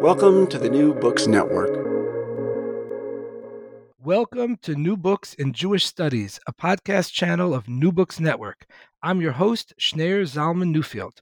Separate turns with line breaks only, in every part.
Welcome to the New Books Network.
Welcome to New Books in Jewish Studies, a podcast channel of New Books Network. I'm your host, Schneur Zalman Newfield.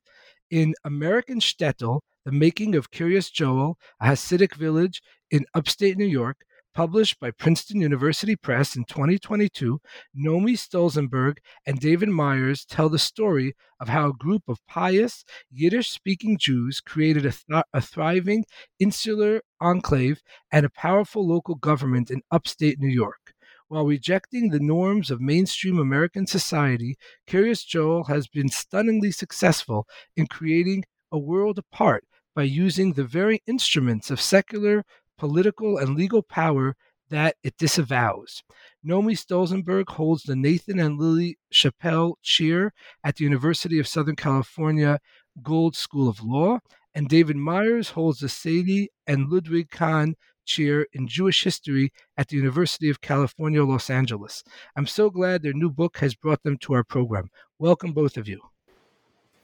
In American Shtetl, The Making of Kiryas Joel, a Hasidic village in upstate New York, published by Princeton University Press in 2022, Nomi Stolzenberg and David Myers tell the story of how a group of pious, Yiddish speaking Jews created a, th- a, thriving insular enclave and a powerful local government in upstate New York. While rejecting the norms of mainstream American society, Kiryas Joel has been stunningly successful in creating a world apart by using the very instruments of secular political, and legal power that it disavows. Nomi Stolzenberg holds the Nathan and Lily Shapell Chair at the University of Southern California Gould School of Law, and David Myers holds the Sadie and Ludwig Kahn Chair in Jewish History at the University of California, Los Angeles. I'm so glad their new book has brought them to our program. Welcome, both of you.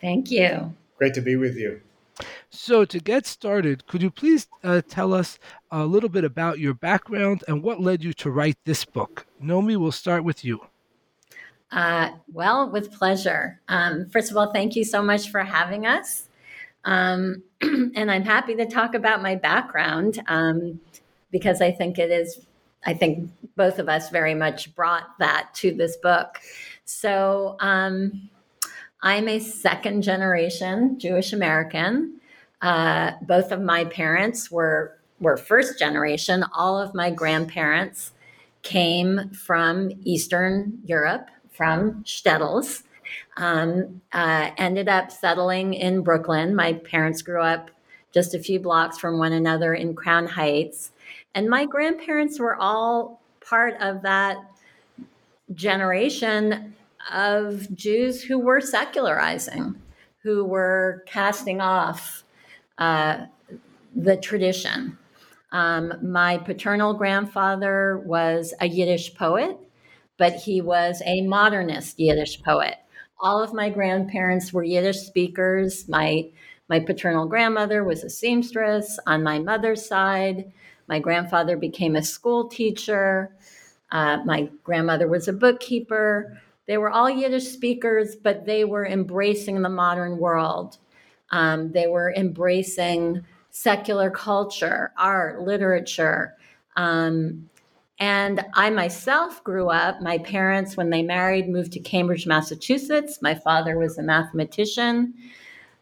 Thank you.
Great to be with you.
So, to get started, could you please uh, tell us a little bit about your background and what led you to write this book? Nomi, we'll start with you.
Uh, well, with pleasure. Um, first of all, thank you so much for having us. Um, and I'm happy to talk about my background um, because I think it is, I think both of us very much brought that to this book. So, um, I'm a second generation Jewish American. Uh, both of my parents were were first generation. All of my grandparents came from Eastern Europe, from Shtetls. Um, uh, ended up settling in Brooklyn. My parents grew up just a few blocks from one another in Crown Heights. And my grandparents were all part of that generation of Jews who were secularizing, who were casting off uh, the tradition. Um, my paternal grandfather was a Yiddish poet, but he was a modernist Yiddish poet. All of my grandparents were Yiddish speakers. My my paternal grandmother was a seamstress on my mother's side. My grandfather became a school teacher. Uh, my grandmother was a bookkeeper. They were all Yiddish speakers, but they were embracing the modern world. Um, they were embracing secular culture, art, literature. Um, and I myself grew up, my parents, when they married, moved to Cambridge, Massachusetts. My father was a mathematician.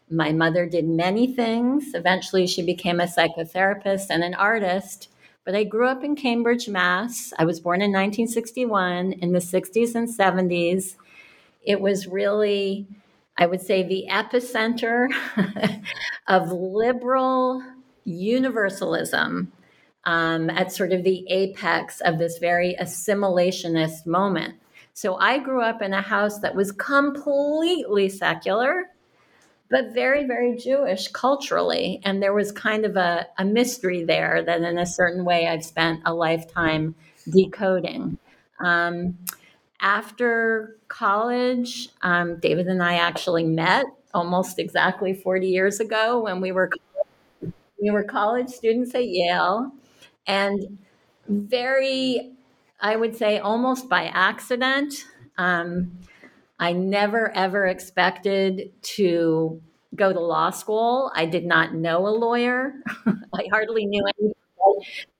My mother did many things. Eventually, she became a psychotherapist and an artist. But I grew up in Cambridge, Mass. I was born in 1961. In the 60s and 70s, it was really, I would say, the epicenter of liberal universalism um, at sort of the apex of this very assimilationist moment. So I grew up in a house that was completely secular, but very, very Jewish culturally. And there was kind of a, a mystery there that, in a certain way, I've spent a lifetime decoding. Um, after college, um, David and I actually met almost exactly 40 years ago when we were we were college students at Yale, and very, I would say, almost by accident. Um, I never ever expected to go to law school. I did not know a lawyer. I hardly knew any.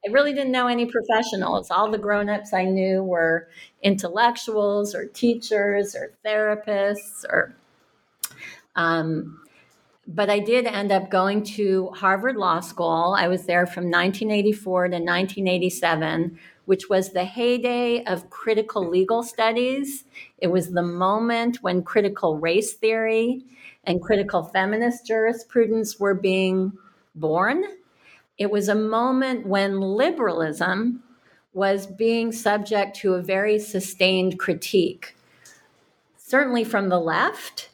I really didn't know any professionals. All the grown-ups I knew were intellectuals or teachers or therapists or um, but I did end up going to Harvard Law School. I was there from 1984 to 1987, which was the heyday of critical legal studies. It was the moment when critical race theory and critical feminist jurisprudence were being born. It was a moment when liberalism was being subject to a very sustained critique, certainly from the left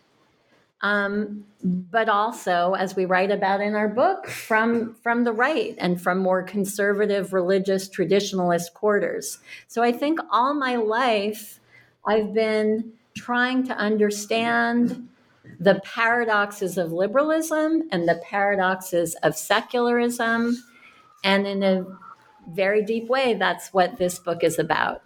um, but also, as we write about in our book, from from the right and from more conservative, religious, traditionalist quarters. So I think all my life, I've been trying to understand the paradoxes of liberalism and the paradoxes of secularism, and in a very deep way, that's what this book is about.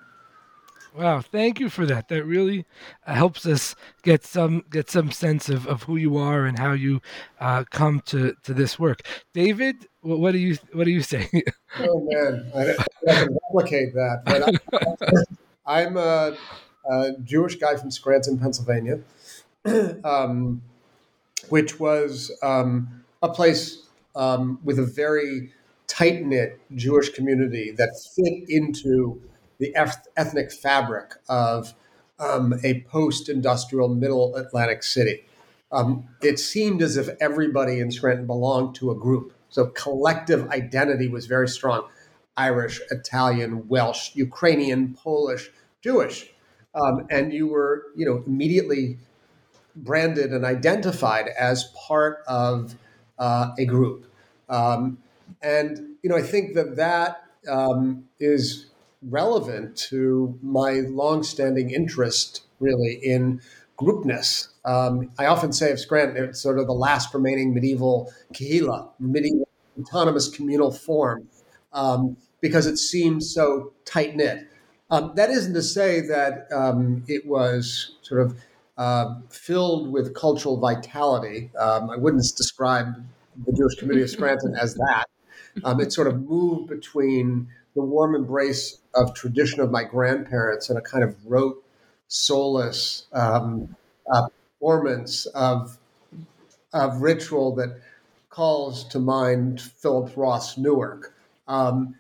Wow, thank you for that. That really uh, helps us get some get some sense of, of who you are and how you uh, come to, to this work. David, what, what do you what do you say?
oh man, I, I can replicate that. But I, am a, a, Jewish guy from Scranton, Pennsylvania, um, which was um, a place um, with a very tight knit Jewish community that fit into the ethnic fabric of um, a post industrial middle Atlantic city. Um, it seemed as if everybody in Scranton belonged to a group. So collective identity was very strong Irish, Italian, Welsh, Ukrainian, Polish, Jewish. Um, and you were, you know, immediately branded and identified as part of uh, a group. Um, and, you know, I think that that um, is relevant to my longstanding interest, really, in groupness. Um, I often say of Scranton, it's sort of the last remaining medieval kahila, medieval autonomous communal form, um, because it seems so tight knit. Um, that isn't to say that um, it was sort of uh, filled with cultural vitality. Um, I wouldn't describe the Jewish community of Scranton as that. Um, it sort of moved between the warm embrace of tradition of my grandparents and a kind of rote, soulless um, uh, performance of of ritual that calls to mind Philip Roth's Newark. Um,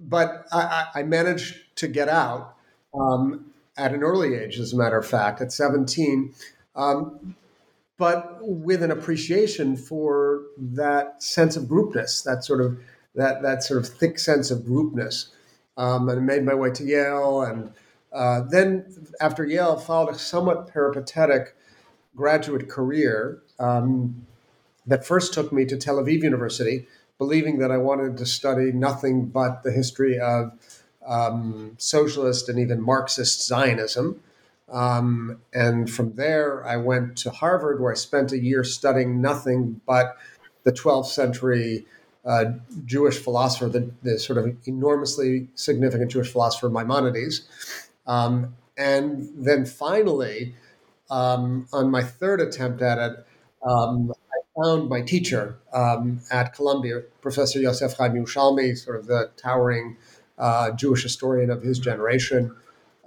but I, I, managed to get out um, at an early age, as a matter of fact, at 17, um, but with an appreciation for that sense of groupness, that sort of that that sort of thick sense of groupness. Um, and made my way to Yale, and uh, then after Yale, followed a somewhat peripatetic graduate career um, that first took me to Tel Aviv University, believing that I wanted to study nothing but the history of um, socialist and even Marxist Zionism. Um, and from there, I went to Harvard, where I spent a year studying nothing but the 12th century uh, Jewish philosopher, the, the, sort of enormously significant Jewish philosopher Maimonides. Um, and then finally, um, on my third attempt at it, um, I found my teacher um, at Columbia, Professor Yosef Chaim Yerushalmi, sort of the towering uh, Jewish historian of his generation,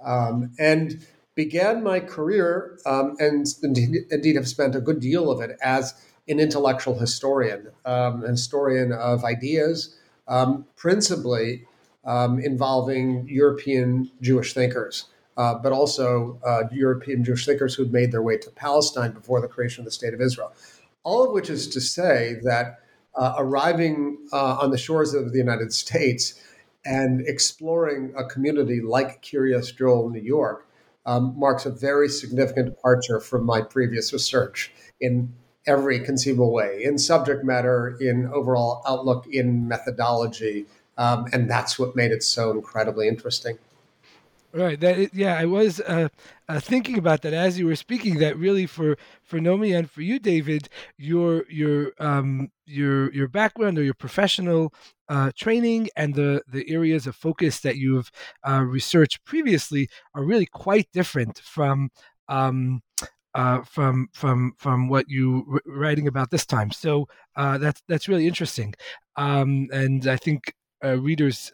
um, and began my career, um, and indeed, indeed have spent a good deal of it as an intellectual historian, um, historian of ideas, um, principally um, involving European Jewish thinkers, uh, but also uh, European Jewish thinkers who'd made their way to Palestine before the creation of the State of Israel. All of which is to say that uh, arriving uh, on the shores of the United States and exploring a community like Kiryas Joel, New York, um, marks a very significant departure from my previous research in every conceivable way in subject matter, in overall outlook, in methodology. Um, and that's what made it so incredibly interesting.
Right. That yeah, I was uh, uh, thinking about that as you were speaking. That really for for Nomi and for you, David, your your um, your your background or your professional uh, training and the the areas of focus that you've uh, researched previously are really quite different from. Um, uh, from from from what you were writing about this time, so uh, that's that's really interesting, um, and I think readers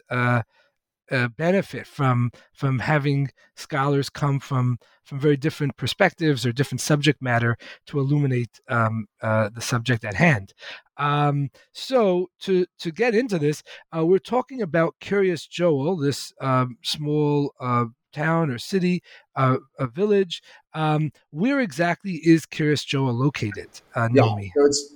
uh, benefit from from having scholars come from from very different perspectives or different subject matter to illuminate um, uh, the subject at hand. Um, so to to get into this, uh, we're talking about Kiryas Joel, this um, small uh, town or city, uh, a village. Um, where exactly is Kiryas Joel located, uh, Nomi?
Yeah, so it's,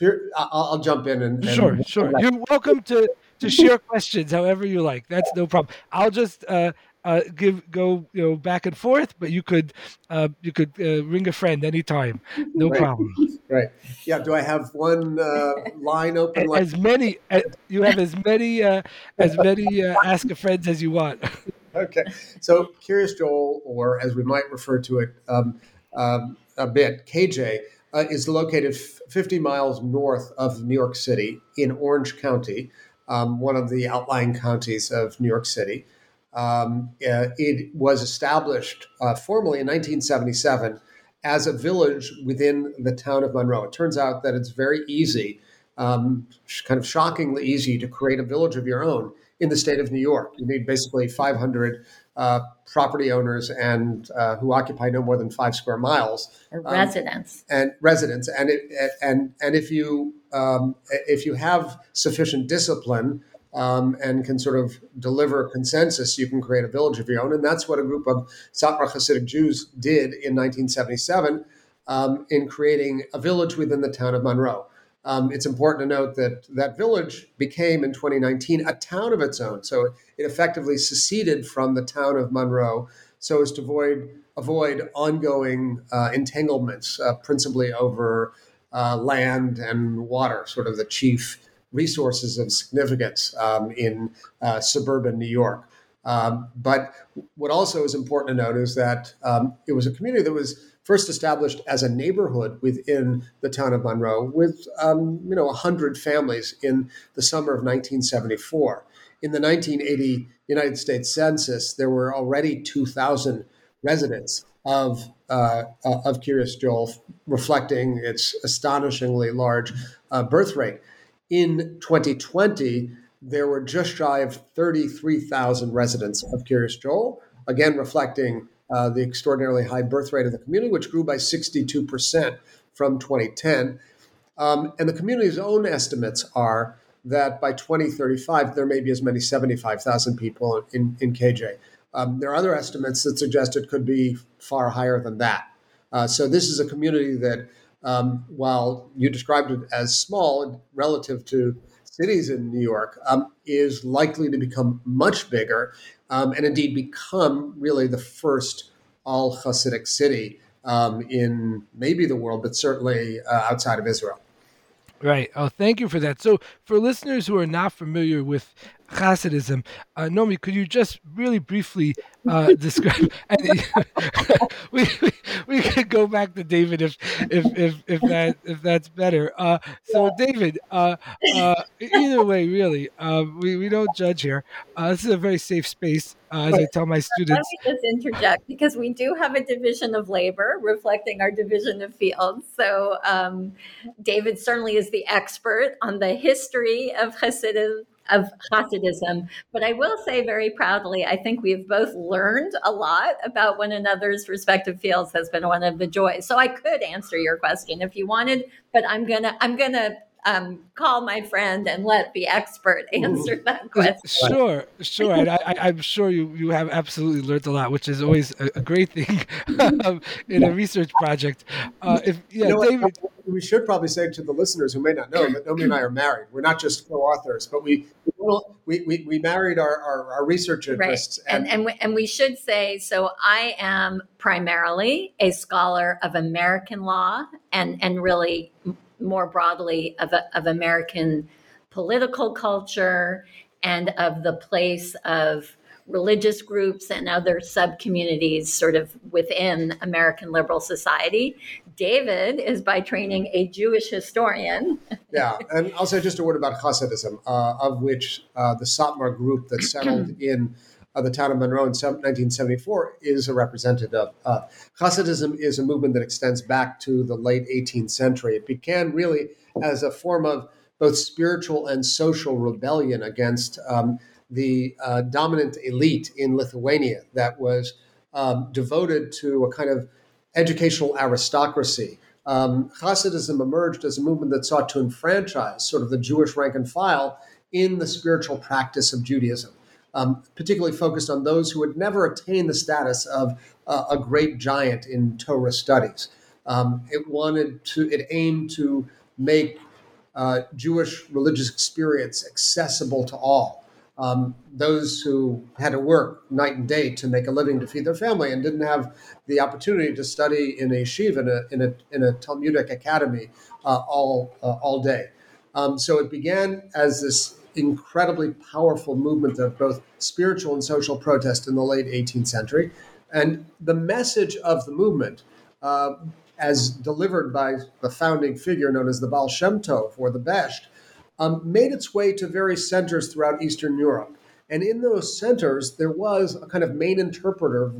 it, I'll, I'll, jump in and, and
sure, sure. You're welcome to to share questions however you like. That's no problem. I'll just uh, uh, give go you know back and forth, but you could uh, you could uh, ring a friend anytime, no
right.
problem.
Right. Yeah. Do I have one uh, line open?
As many as, you have as many uh, as many uh, ask a friends as you want.
okay. So Kiryas Joel, or as we might refer to it um, um, a bit, KJ. is located 50 miles north of New York City in Orange County, um, one of the outlying counties of New York City. Um, uh, it was established uh, formally in 1977 as a village within the town of Monroe. It turns out that it's very easy, um, kind of shockingly easy, to create a village of your own in the state of New York. You need basically 500 uh, property owners and uh, who occupy no more than five square miles.
Um, residents
and residents, and it, and and if you um, if you have sufficient discipline um, and can sort of deliver consensus, you can create a village of your own, and that's what a group of Satmar Hasidic Jews did in 1977 um, in creating a village within the town of Monroe. Um, it's important to note that that village became in 2019 a town of its own. So it effectively seceded from the town of Monroe so as to avoid avoid ongoing uh, entanglements, uh, principally over uh, land and water, sort of the chief resources of significance um, in uh, suburban New York. Um, but what also is important to note is that um, it was a community that was first established as a neighborhood within the town of Monroe with, um, you know, 100 families in the summer of 1974. In the 1980 United States Census, there were already 2,000 residents of uh, of Kiryas Joel, reflecting its astonishingly large uh, birth rate. In 2020, there were just shy of 33,000 residents of Kiryas Joel, again reflecting uh, the extraordinarily high birth rate of the community, which grew by 62% from 2010. Um, and the community's own estimates are that by 2035, there may be as many 75,000 people in, in KJ. Um, there are other estimates that suggest it could be far higher than that. Uh, so this is a community that, um, while you described it as small relative to cities in New York, um, is likely to become much bigger um, and indeed become really the first all Hasidic city um, in maybe the world, but certainly uh, outside of Israel.
Right. Oh, thank you for that. So, for listeners who are not familiar with Hasidism, uh, Nomi, could you just really briefly uh, describe? And, we, we, we could go back to David if if if, if that if that's better. Uh, so, David, uh, uh, either way, really, uh, we we don't judge here. this is a very safe space uh, as I tell my students.
Let me just interject because we do have a division of labor reflecting our division of fields. So um, David certainly is the expert on the history of Hasidism. Of Hasidism, but I will say very proudly, I think we've both learned a lot about one another's respective fields. Has been one of the joys. So I could answer your question if you wanted, but I'm gonna I'm gonna um, call my friend and let the expert answer that question.
Sure, sure. And I, am sure you, you have absolutely learned a lot, which is always a, a great thing um, in a research project. Uh, if yeah,
you know
David.
We should probably say to the listeners who may not know that Nomi and I are married. We're not just co-authors, but we we, we, we married our, our, our research interests.
Right. And, and, and, we, and we should say so I am primarily a scholar of American law and, and really more broadly of, of American political culture and of the place of religious groups and other sub communities sort of within American liberal society. David is by training a Jewish historian.
yeah, and I'll say just a word about Hasidism, uh, of which uh, the Satmar group that settled in uh, the town of Monroe in 1974 is a representative. Uh, Hasidism is a movement that extends back to the late 18th century. It began really as a form of both spiritual and social rebellion against um, the uh, dominant elite in Lithuania that was um, devoted to a kind of educational aristocracy. Um, Hasidism emerged as a movement that sought to enfranchise sort of the Jewish rank and file in the spiritual practice of Judaism, um, particularly focused on those who had never attained the status of uh, a great giant in Torah studies. Um, it wanted to, it aimed to make uh, Jewish religious experience accessible to all um, those who had to work night and day to make a living to feed their family and didn't have the opportunity to study in a yeshiva, in a, in a, in a Talmudic academy uh, all, uh, all day. Um, so it began as this incredibly powerful movement of both spiritual and social protest in the late 18th century. And the message of the movement, uh, as delivered by the founding figure known as the Baal Shem Tov or the Besht, um, made its way to various centers throughout Eastern Europe. And in those centers, there was a kind of main interpreter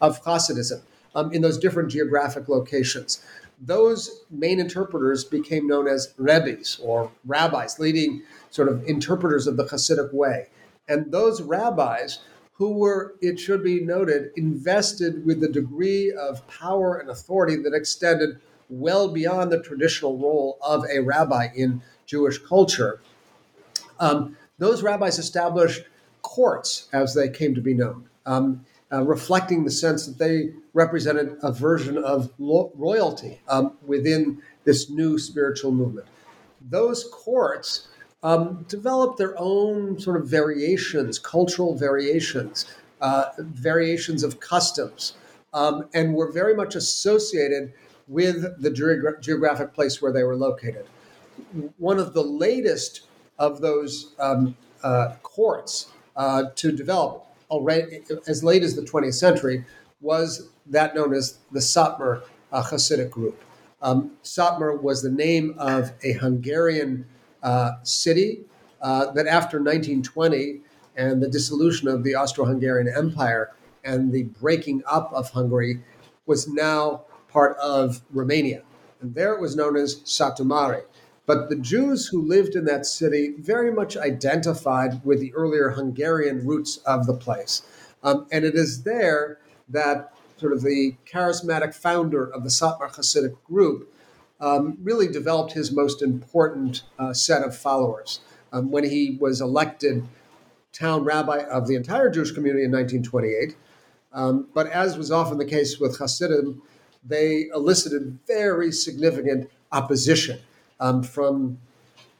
of, Hasidism um, in those different geographic locations. Those main interpreters became known as rebbes or rabbis, leading sort of interpreters of the Hasidic way. And those rabbis, who were, it should be noted, invested with the degree of power and authority that extended well beyond the traditional role of a rabbi in Jewish culture, um, those rabbis established courts as they came to be known, um, uh, reflecting the sense that they represented a version of lo- royalty um, within this new spiritual movement. Those courts um, developed their own sort of variations, cultural variations, uh, variations of customs, um, and were very much associated with the geogra- geographic place where they were located one of the latest of those um, uh, courts uh, to develop already as late as the 20th century was that known as the Satmar uh, Hasidic group. Um, Satmar was the name of a Hungarian city uh, that after 1920 and the dissolution of the Austro-Hungarian Empire and the breaking up of Hungary was now part of Romania. And there it was known as Satu Mare. But the Jews who lived in that city very much identified with the earlier Hungarian roots of the place. Um, and it is there that sort of the charismatic founder of the Satmar Hasidic group um, really developed his most important uh, set of followers. Um, when he was elected town rabbi of the entire Jewish community in 1928, um, but as was often the case with Hasidim, they elicited very significant opposition um, from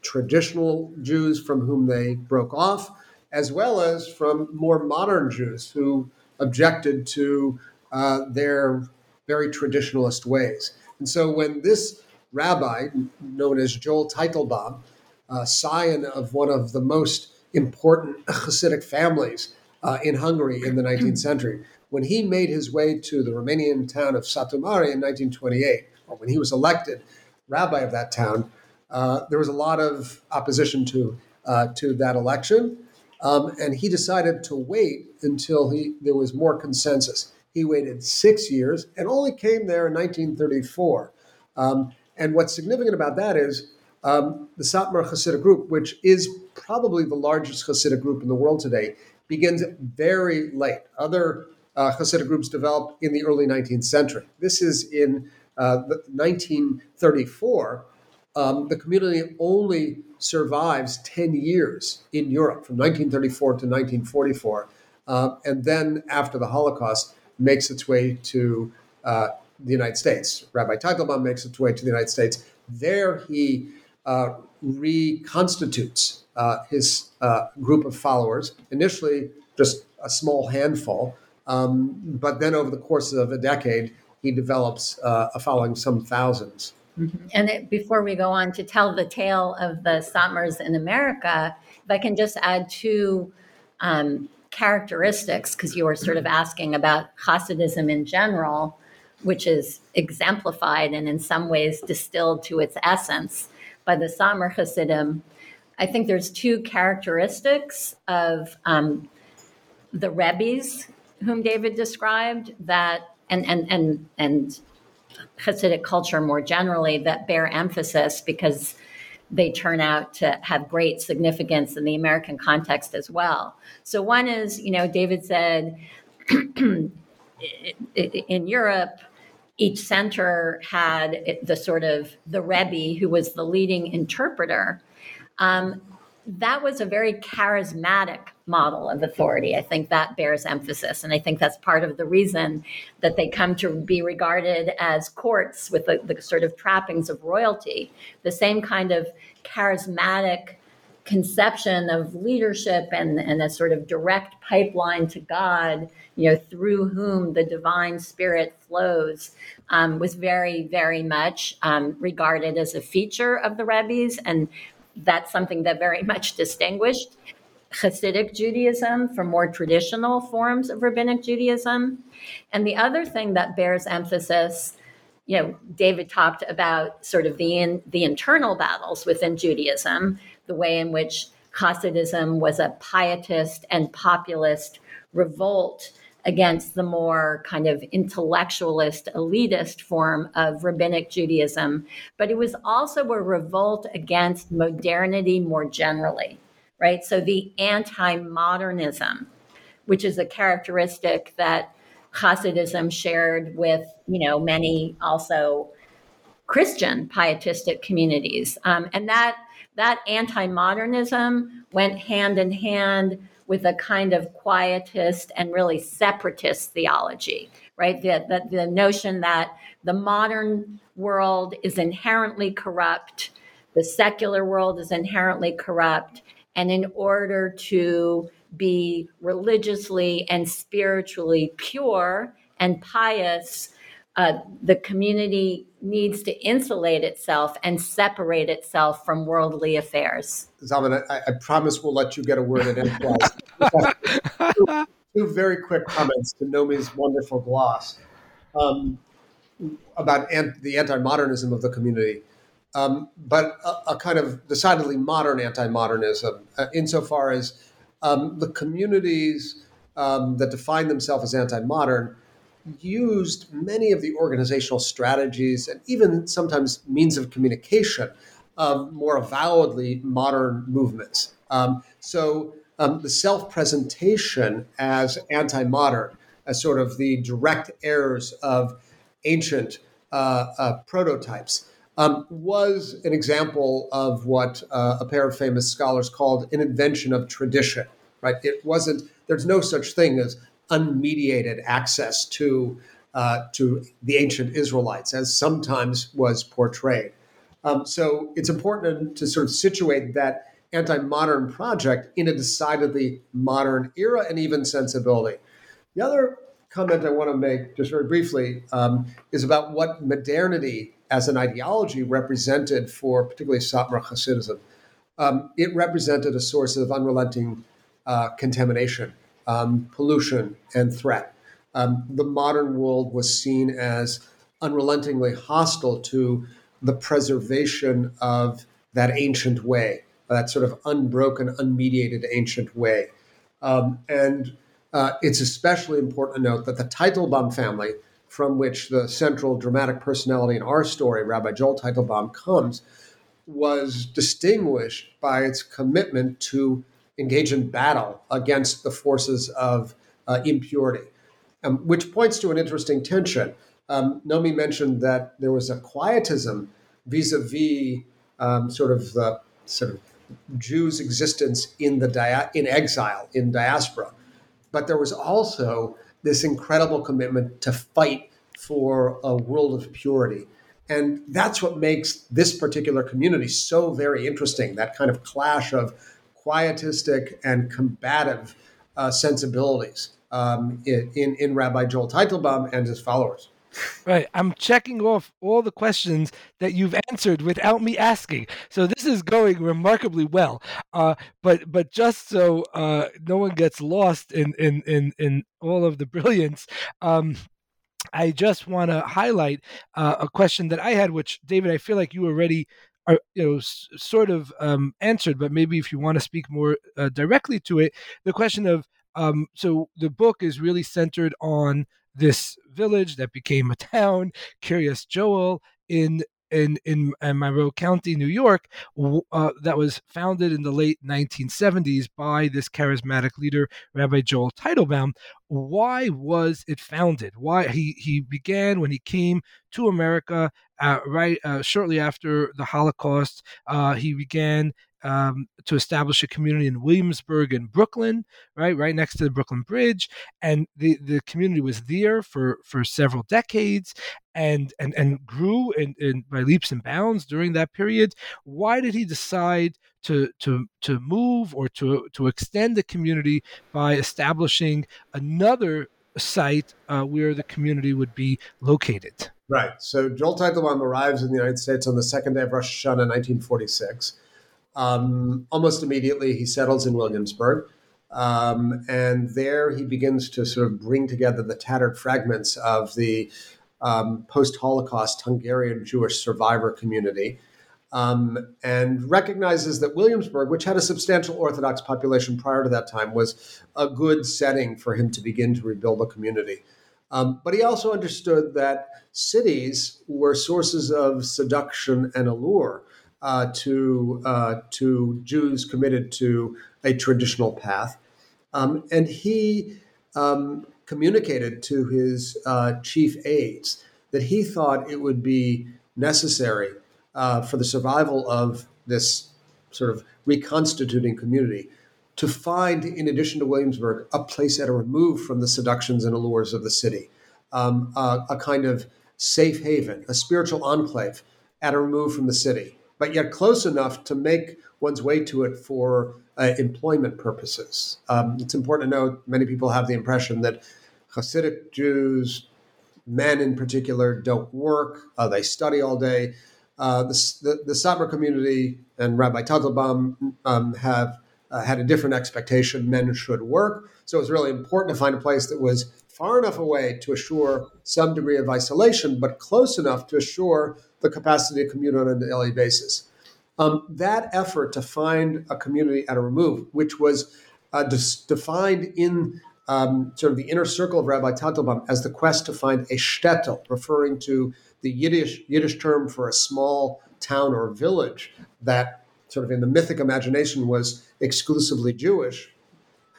traditional Jews from whom they broke off, as well as from more modern Jews who objected to uh, their very traditionalist ways. And so when this rabbi, known as Joel Teitelbaum, uh, scion of one of the most important Hasidic families uh, in Hungary in the 19th century, when he made his way to the Romanian town of Satu Mare in 1928, or when he was elected, rabbi of that town, uh, there was a lot of opposition to uh, to that election, um, and he decided to wait until he there was more consensus. He waited six years and only came there in 1934. Um, and what's significant about that is um, the Satmar Hasidic group, which is probably the largest Hasidic group in the world today, begins very late. Other uh, Hasidic groups developed in the early 19th century. This is in uh, 1934 um, the community only survives 10 years in Europe from 1934 to 1944. Uh, and then after the Holocaust, makes its way to uh, the United States. Rabbi Teitelbaum makes its way to the United States. There he uh, reconstitutes uh, his uh, group of followers, initially just a small handful, um, but then over the course of a decade, he develops uh, a following some thousands.
Mm-hmm. And it, before we go on to tell the tale of the Satmars in America, if I can just add two um, characteristics, because you were sort of asking about Hasidism in general, which is exemplified and in some ways distilled to its essence by the Satmar Hasidim. I think there's two characteristics of um, the Rebbes whom David described that, and and and and Hasidic culture more generally that bear emphasis because they turn out to have great significance in the American context as well. So one is, you know, David said in Europe, each center had the sort of the Rebbe who was the leading interpreter. Um, that was a very charismatic model of authority. I think that bears emphasis. And I think that's part of the reason that they come to be regarded as courts with the, the sort of trappings of royalty, the same kind of charismatic conception of leadership and, and a sort of direct pipeline to God, you know, through whom the divine spirit flows, um, was very, very much um, regarded as a feature of the Rebbe's. And that's something that very much distinguished Hasidic Judaism from more traditional forms of rabbinic Judaism. And the other thing that bears emphasis, you know, David talked about sort of the in, the internal battles within Judaism, the way in which Hasidism was a pietist and populist revolt against the more kind of intellectualist, elitist form of rabbinic Judaism. But it was also a revolt against modernity more generally, right? So the anti modernism, which is a characteristic that Hasidism shared with, you know, many also Christian pietistic communities. Um, and that that anti-modernism went hand in hand with a kind of quietist and really separatist theology, right? The, the, the notion that the modern world is inherently corrupt, the secular world is inherently corrupt, and in order to be religiously and spiritually pure and pious, uh, the community needs to insulate itself and separate itself from worldly affairs.
Zalman, I, I promise we'll let you get a word in two, two, very quick comments to Nomi's wonderful gloss um, about ant- the anti-modernism of the community. Um, but a, a, kind of decidedly modern anti-modernism, uh, insofar as um, the communities um, that define themselves as anti-modern used many of the organizational strategies and even sometimes means of communication of more avowedly modern movements. Um, so um, the self presentation as anti modern, as sort of the direct heirs of ancient uh, uh, prototypes, um, was an example of what uh, a pair of famous scholars called an invention of tradition. Right? It wasn't. There's no such thing as unmediated access to uh, to the ancient Israelites, as sometimes was portrayed. Um, so it's important to sort of situate that anti-modern project in a decidedly modern era and even sensibility. The other comment I want to make, just very briefly, um, is about what modernity as an ideology represented for particularly Satmar Hasidism. Um, it represented a source of unrelenting uh, contamination um, pollution, and threat. Um, the modern world was seen as unrelentingly hostile to the preservation of that ancient way, that sort of unbroken, unmediated ancient way. Um, and uh, it's especially important to note that the Teitelbaum family, from which the central dramatic personality in our story, Rabbi Joel Teitelbaum, comes, was distinguished by its commitment to engage in battle against the forces of uh, impurity, um, which points to an interesting tension. Um, Nomi mentioned that there was a quietism vis a vis um, sort of the sort of Jews' existence in the dia- in exile in diaspora, but there was also this incredible commitment to fight for a world of purity. And that's what makes this particular community so very interesting that kind of clash of quietistic and combative uh, sensibilities um, in, in Rabbi Joel Teitelbaum and his followers.
Right. I'm checking off all the questions that you've answered without me asking. So this is going remarkably well. Uh, but but just so uh, no one gets lost in in in, in all of the brilliance. Um, I just want to highlight uh, a question that I had, which David, I feel like you already are you know s- sort of um, answered, but maybe if you want to speak more uh, directly to it, the question of um, so the book is really centered on this village that became a town, Kiryas Joel, in in in, in Monroe County, New York, uh, that was founded in the late 1970s by this charismatic leader, Rabbi Joel Teitelbaum. Why was it founded? Why he he began when he came to America uh, right uh, shortly after the Holocaust. Uh, he began um, to establish a community in Williamsburg and Brooklyn, right, right next to the Brooklyn Bridge, and the, the community was there for, for several decades, and and and grew in, in by leaps and bounds during that period. Why did he decide to to to move or to to extend the community by establishing another site uh, where the community would be located?
Right. So Joel Teitelbaum arrives in the United States on the second day of Rosh Hashanah, 1946. Um, almost immediately, he settles in Williamsburg. Um, and there he begins to sort of bring together the tattered fragments of the um, post Holocaust Hungarian Jewish survivor community. Um, and recognizes that Williamsburg, which had a substantial Orthodox population prior to that time, was a good setting for him to begin to rebuild a community. Um, but he also understood that cities were sources of seduction and allure uh, to uh, to Jews committed to a traditional path, um, and he um, communicated to his uh, chief aides that he thought it would be necessary uh, for the survival of this sort of reconstituting community to find, in addition to Williamsburg, a place at a remove from the seductions and allures of the city, um, a kind of safe haven, a spiritual enclave at a remove from the city but yet close enough to make one's way to it for uh, employment purposes. Um, it's important to note many people have the impression that Hasidic Jews, men in particular, don't work, uh, they study all day. Uh, the, the, the community and Rabbi Teitelbaum um, have uh, had a different expectation. Men should work. So it was really important to find a place that was far enough away to assure some degree of isolation, but close enough to assure the capacity to commute on a daily basis. Um, that effort to find a community at a remove, which was uh, defined in um, sort of the inner circle of Rabbi Teitelbaum as the quest to find a shtetl, referring to the Yiddish, Yiddish term for a small town or village that sort of in the mythic imagination was exclusively Jewish,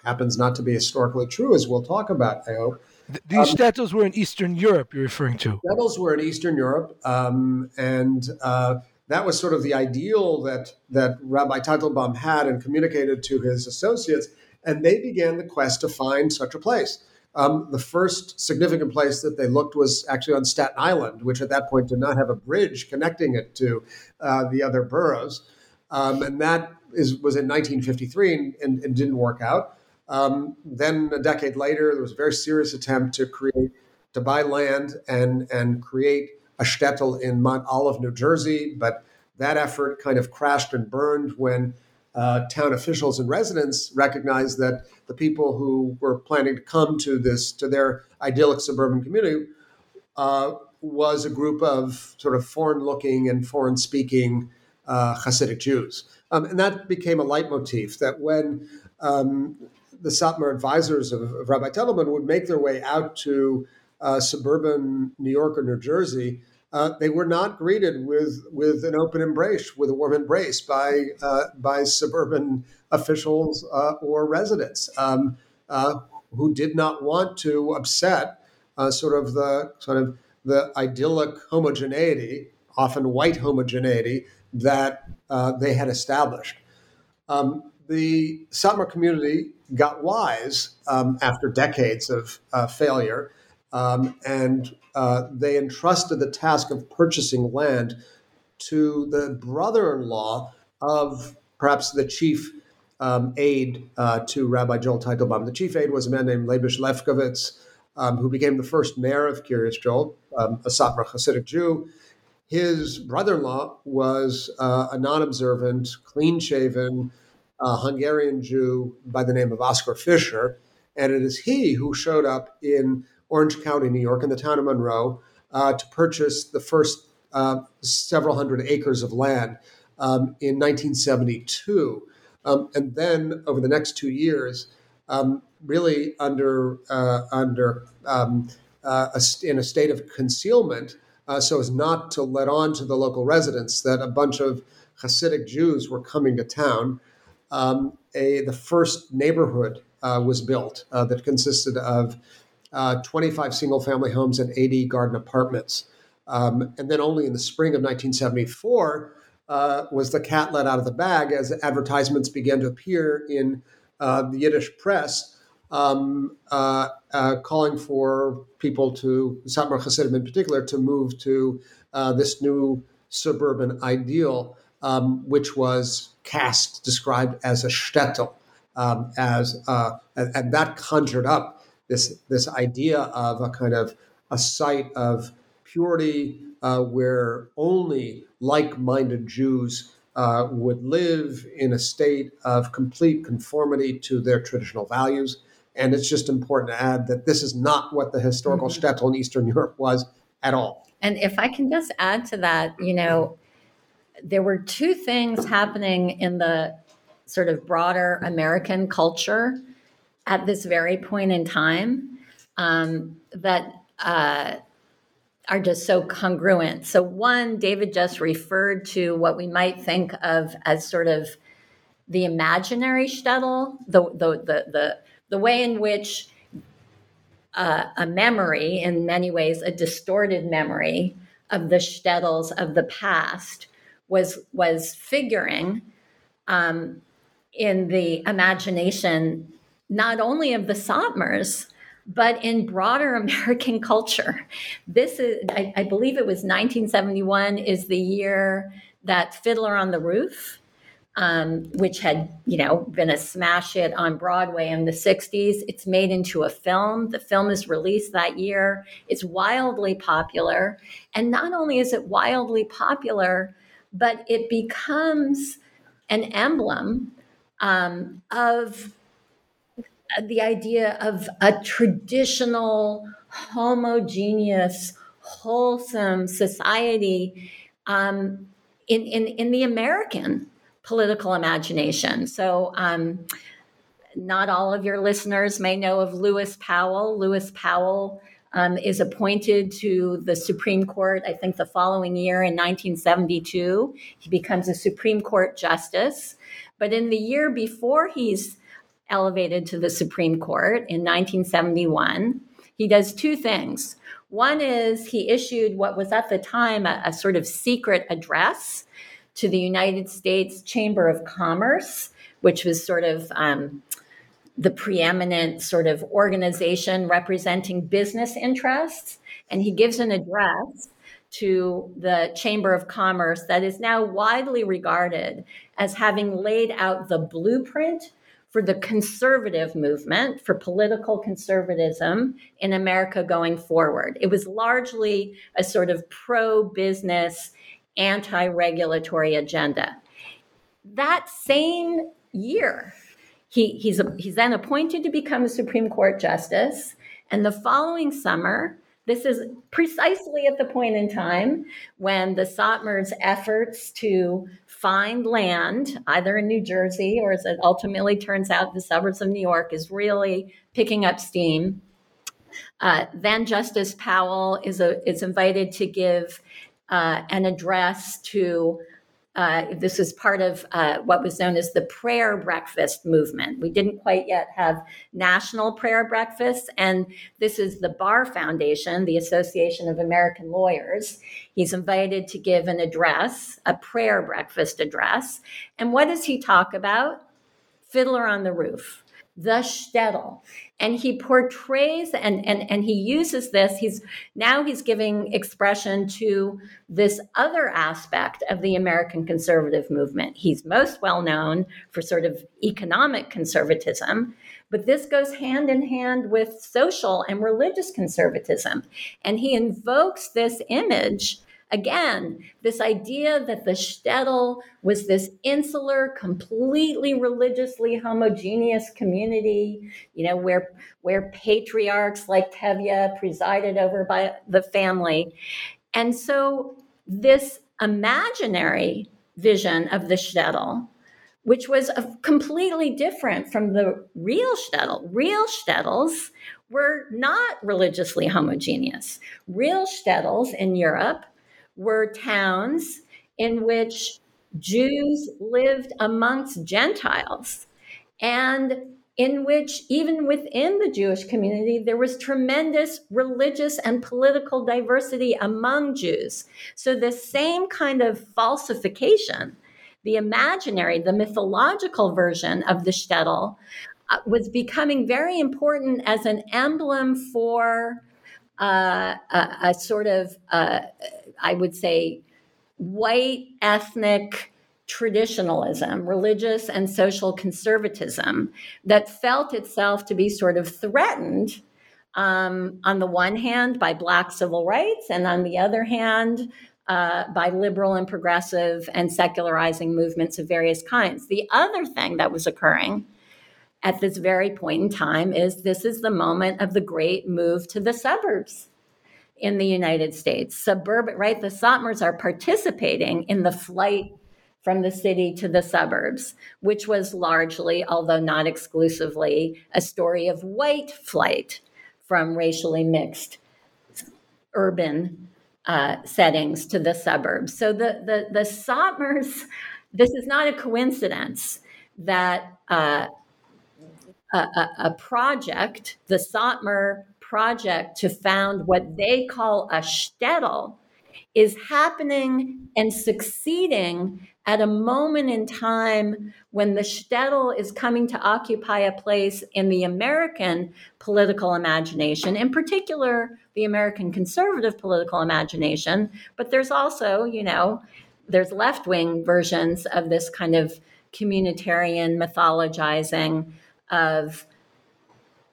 happens not to be historically true, as we'll talk about, I hope.
These um, shtetls were in Eastern Europe, you're referring to.
Shtetls were in Eastern Europe, um, and uh, that was sort of the ideal that, that Rabbi Teitelbaum had and communicated to his associates, and they began the quest to find such a place. Um, the first significant place that they looked was actually on Staten Island, which at that point did not have a bridge connecting it to uh, the other boroughs. Um, and that is, was in 1953 and, and, and didn't work out. Um, then a decade later, there was a very serious attempt to create, to buy land and and create a shtetl in Mount Olive, New Jersey, but that effort kind of crashed and burned when uh, town officials and residents recognized that the people who were planning to come to this to their idyllic suburban community uh, was a group of sort of foreign-looking and foreign-speaking uh, Hasidic Jews, um, and that became a leitmotif that when um, the Satmar advisors of, of Rabbi Teitelbaum would make their way out to uh, suburban New York or New Jersey, uh, they were not greeted with with an open embrace, with a warm embrace by uh, by suburban officials uh, or residents um, uh, who did not want to upset uh, sort of the sort of the idyllic homogeneity, often white homogeneity that they had established. Um, the Satmar community got wise um, after decades of uh, failure, um, and uh, they entrusted the task of purchasing land to the brother in law of perhaps the chief um, aide uh, to Rabbi Joel Teitelbaum. The chief aide was a man named Leibush Lefkovitz, um, who became the first mayor of Kiryas Joel, um, a Satmar Hasidic Jew. His brother in law was uh, a non observant, clean shaven, a Hungarian Jew by the name of Oscar Fisher. And it is he who showed up in Orange County, New York, in the town of Monroe, uh, to purchase the first uh, several hundred acres of land um, in 1972. Um, and then over the next two years, um, really under uh, under um, uh, a, in a state of concealment, uh, so as not to let on to the local residents that a bunch of Hasidic Jews were coming to town um, a, the first neighborhood uh, was built uh, that consisted of uh, 25 single family homes and 80 garden apartments. Um, and then only in the spring of 1974 uh, was the cat let out of the bag as advertisements began to appear in uh, the Yiddish press. Um, uh, calling for people to, Satmar Hasidim in particular, to move to this new suburban ideal, um, which was cast described as a shtetl, um, as uh, and, and, that conjured up this this idea of a kind of a site of purity uh, where only like-minded Jews uh, would live in a state of complete conformity to their traditional values. And it's just important to add that this is not what the historical mm-hmm. shtetl in Eastern Europe was at all.
And if I can just add to that, you know, there were two things happening in the sort of broader American culture at this very point in time um, that uh, are just so congruent. So, one, David just referred to what we might think of as sort of the imaginary shtetl, the the the the, the way in which uh, a memory, in many ways, a distorted memory of the shtetls of the past was was figuring um, in the imagination not only of the Satmars, but in broader American culture. This is, I, I, believe it was 1971, is the year that Fiddler on the Roof, um, which had, you know, been a smash hit on Broadway in the 60s, it's made into a film. The film is released that year. It's wildly popular. And not only is it wildly popular, but it becomes an emblem um, of the idea of a traditional, homogeneous, wholesome society um, in, in, in the American political imagination. So, um, not all of your listeners may know of Lewis Powell. Lewis Powell um, is appointed to the Supreme Court, I think the following year in 1972. He becomes a Supreme Court justice. But in the year before he's elevated to the Supreme Court in 1971, he does two things. One is he issued what was at the time a, a sort of secret address to the United States Chamber of Commerce, which was sort of um, the preeminent sort of organization representing business interests. And he gives an address to the Chamber of Commerce that is now widely regarded as having laid out the blueprint for the conservative movement, for political conservatism in America going forward. It was largely a sort of pro business, anti regulatory agenda. That same year, he, he's, he's then appointed to become a Supreme Court justice. And the following summer, this is precisely at the point in time when the Satmar's efforts to find land, either in New Jersey or as it ultimately turns out, the suburbs of New York, is really picking up steam. Uh, then Justice Powell is, a, is invited to give uh, an address to uh, this was part of uh, what was known as the prayer breakfast movement. We didn't quite yet have national prayer breakfasts, and this is the Bar Foundation, the Association of American Lawyers. He's invited to give an address, a prayer breakfast address. And what does he talk about? Fiddler on the Roof the shtetl and he portrays and, and and he uses this he's now he's giving expression to this other aspect of the american conservative movement. He's most well known for sort of economic conservatism but this goes hand in hand with social and religious conservatism. And he invokes this image Again, this idea that the shtetl was this insular, completely religiously homogeneous community, you know, where where patriarchs like Tevye presided over by the family. And so this imaginary vision of the shtetl, which was completely different from the real shtetl. Real shtetls were not religiously homogeneous. Real shtetls in Europe were towns in which Jews lived amongst Gentiles and in which, even within the Jewish community, there was tremendous religious and political diversity among Jews. So, the same kind of falsification, the imaginary, the mythological version of the shtetl, uh, was becoming very important as an emblem for uh, a, a, sort of uh, I would say, white ethnic traditionalism, religious and social conservatism that felt itself to be sort of threatened um, on the one hand by Black civil rights, and on the other hand, uh, by liberal and progressive and secularizing movements of various kinds. The other thing that was occurring at this very point in time is this is the moment of the great move to the suburbs in the United States. Suburban, right? The Satmars are participating in the flight from the city to the suburbs, which was largely, although not exclusively, a story of white flight from racially mixed urban uh, settings to the suburbs. So the the the Satmars, this is not a coincidence that uh, a, a, project, the Satmar project to found what they call a shtetl is happening and succeeding at a moment in time when the shtetl is coming to occupy a place in the American political imagination, in particular, the American conservative political imagination. But there's also, you know, there's left wing versions of this kind of communitarian mythologizing of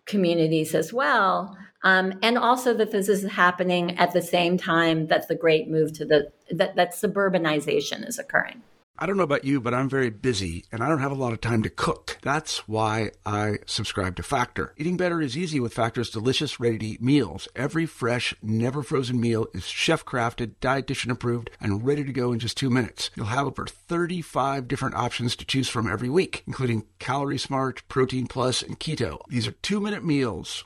communities as well. Um, and also that this is happening at the same time that the great move to the that, that suburbanization is occurring.
I don't know about you, but I'm very busy and I don't have a lot of time to cook. That's why I subscribe to Factor. Eating better is easy with Factor's delicious, ready to eat meals. Every fresh, never frozen meal is chef crafted, dietitian approved, and ready to go in just two minutes. You'll have over 35 different options to choose from every week, including Calorie Smart, Protein Plus, and Keto. These are two minute meals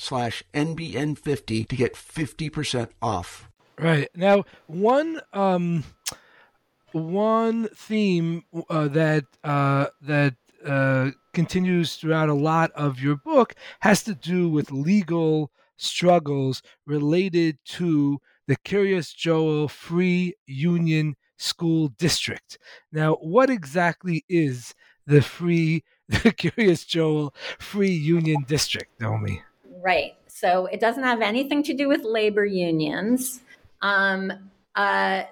slash NBN50 to get 50% off.
Right. Now, one um one theme uh, that uh, that uh, continues throughout a lot of your book has to do with legal struggles related to the Kiryas Joel Free Union School District. Now, what exactly is the Free the Kiryas Joel Free Union District, Nomi?
Right. So it doesn't have anything to do with labor unions. Um, uh,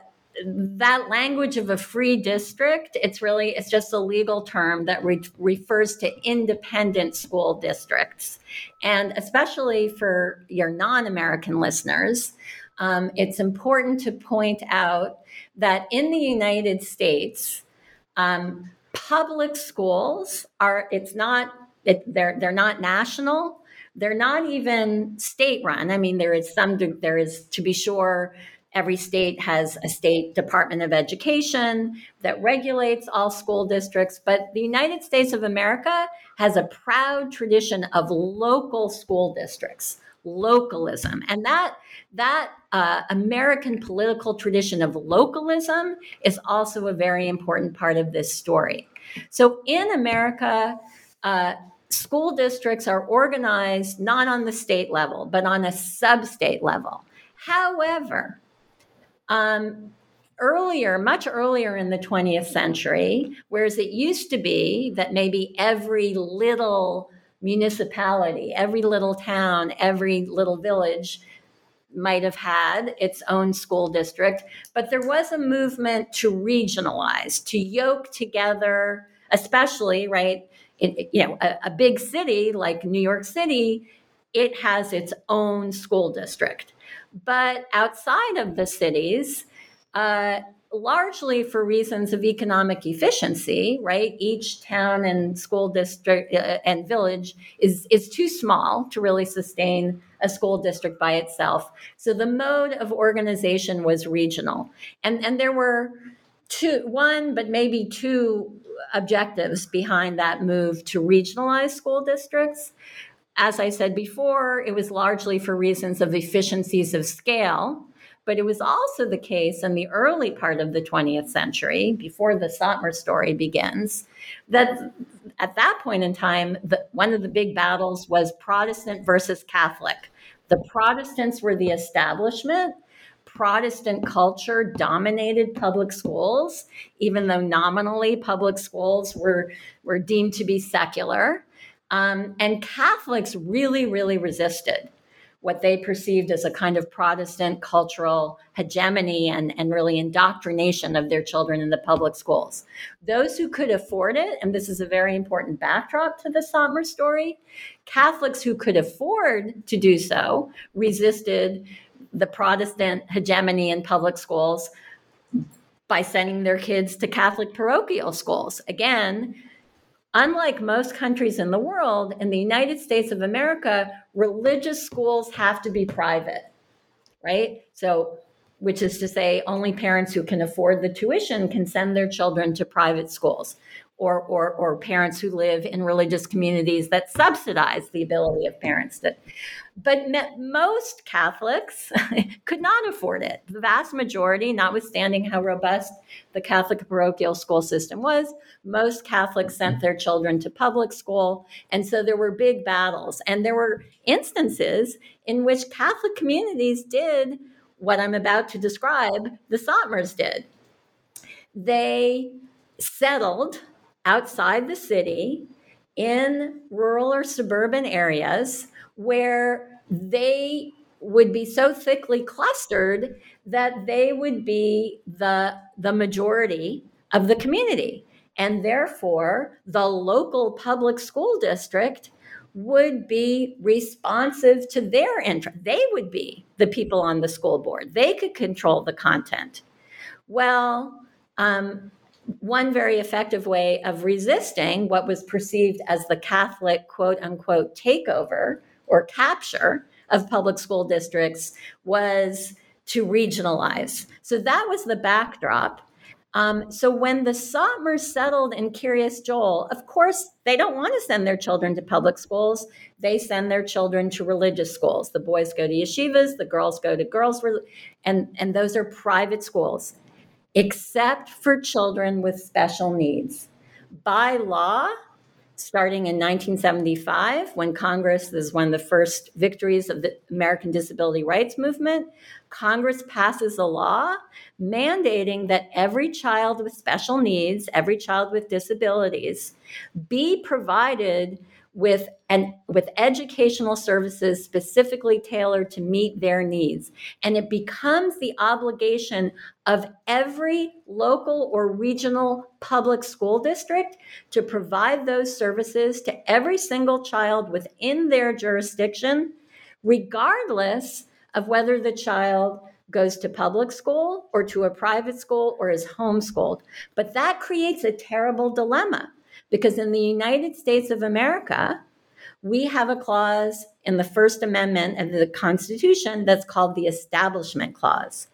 that language of a free district it's really it's just a legal term that re- refers to independent school districts and especially for your non-american listeners um, it's important to point out that in the united states um, public schools are it's not it, they're they're not national they're not even state run i mean there is some there is to be sure Every state has a state Department of Education that regulates all school districts, but the United States of America has a proud tradition of local school districts, localism. And that that uh, American political tradition of localism is also a very important part of this story. So in America, uh, school districts are organized not on the state level, but on a sub state level. However, um, earlier, much earlier in the 20th century, whereas it used to be that maybe every little municipality, every little town, every little village might have had its own school district, but there was a movement to regionalize, to yoke together, especially, right? You know, a, a big city like New York City, it has its own school district. But outside of the cities, uh, largely for reasons of economic efficiency, right? Each town and school district uh, and village is is too small to really sustain a school district by itself. So the mode of organization was regional, and and there were two, one, but maybe two objectives behind that move to regionalize school districts. As I said before, it was largely for reasons of efficiencies of scale, but it was also the case in the early part of the 20th century, before the Satmar story begins, that at that point in time, the, one of the big battles was Protestant versus Catholic. The Protestants were the establishment. Protestant culture dominated public schools, even though nominally public schools were, were deemed to be secular. Um, and Catholics really, really resisted what they perceived as a kind of Protestant cultural hegemony and, and really indoctrination of their children in the public schools. Those who could afford it, and this is a very important backdrop to the Satmar story, Catholics who could afford to do so resisted the Protestant hegemony in public schools by sending their kids to Catholic parochial schools. Again, Unlike most countries in the world, in the United States of America, religious schools have to be private, right? So, which is to say, only parents who can afford the tuition can send their children to private schools or, or, or parents who live in religious communities that subsidize the ability of parents to. But most Catholics could not afford it. The vast majority, notwithstanding how robust the Catholic parochial school system was, most Catholics sent mm-hmm. their children to public school. And so there were big battles. And there were instances in which Catholic communities did what I'm about to describe, the Satmars did. They settled outside the city in rural or suburban areas where they would be so thickly clustered that they would be the, the majority of the community. And therefore, the local public school district would be responsive to their interest. They would be the people on the school board, they could control the content. Well, um, one very effective way of resisting what was perceived as the Catholic quote unquote takeover or capture of public school districts was to regionalize. So that was the backdrop. Um, so when the Satmars settled in Kiryas Joel, of course, they don't want to send their children to public schools. They send their children to religious schools. The boys go to yeshivas, the girls go to girls, and, and those are private schools except for children with special needs. By law, starting in 1975, when Congress is one of the first victories of the American Disability Rights Movement, Congress passes a law mandating that every child with special needs, every child with disabilities, be provided with and with educational services specifically tailored to meet their needs. And it becomes the obligation of every local or regional public school district to provide those services to every single child within their jurisdiction regardless of whether the child goes to public school or to a private school or is homeschooled. But that creates a terrible dilemma because in the United States of America, we have a clause in the First Amendment of the Constitution that's called the Establishment Clause.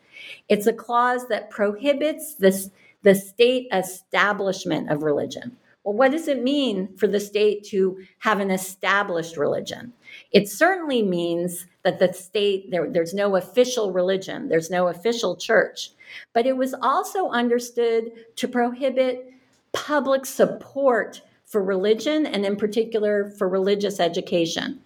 It's a clause that prohibits this, the state establishment of religion. Well, what does it mean for the state to have an established religion? It certainly means that the state, there, there's no official religion, there's no official church. But it was also understood to prohibit public support for religion and, in particular, for religious education.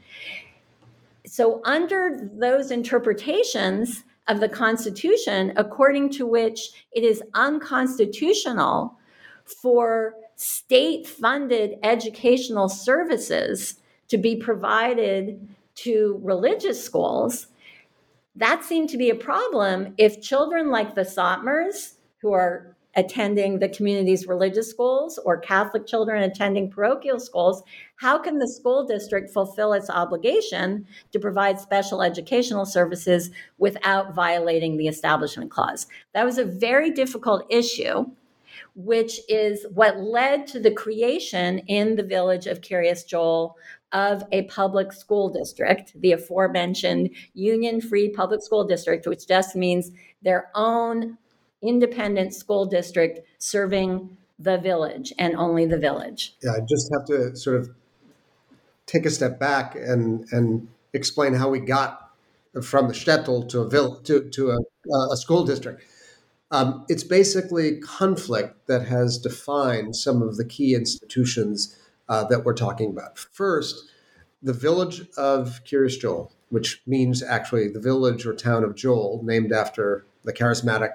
So, under those interpretations of the Constitution, according to which it is unconstitutional for state funded educational services to be provided to religious schools, that seemed to be a problem if children like the Satmars, who are attending the community's religious schools or Catholic children attending parochial schools, how can the school district fulfill its obligation to provide special educational services without violating the Establishment Clause? That was a very difficult issue, which is what led to the creation in the village of Kiryas Joel of a public school district, the aforementioned union free public school district, which just means their own independent school district serving the village and only the village.
Yeah, I just have to sort of take a step back and and explain how we got from the shtetl to a vill- to to a, a school district. Um, it's basically conflict that has defined some of the key institutions uh, that we're talking about. First, the village of Kiryas Joel, which means actually the village or town of Joel, named after the charismatic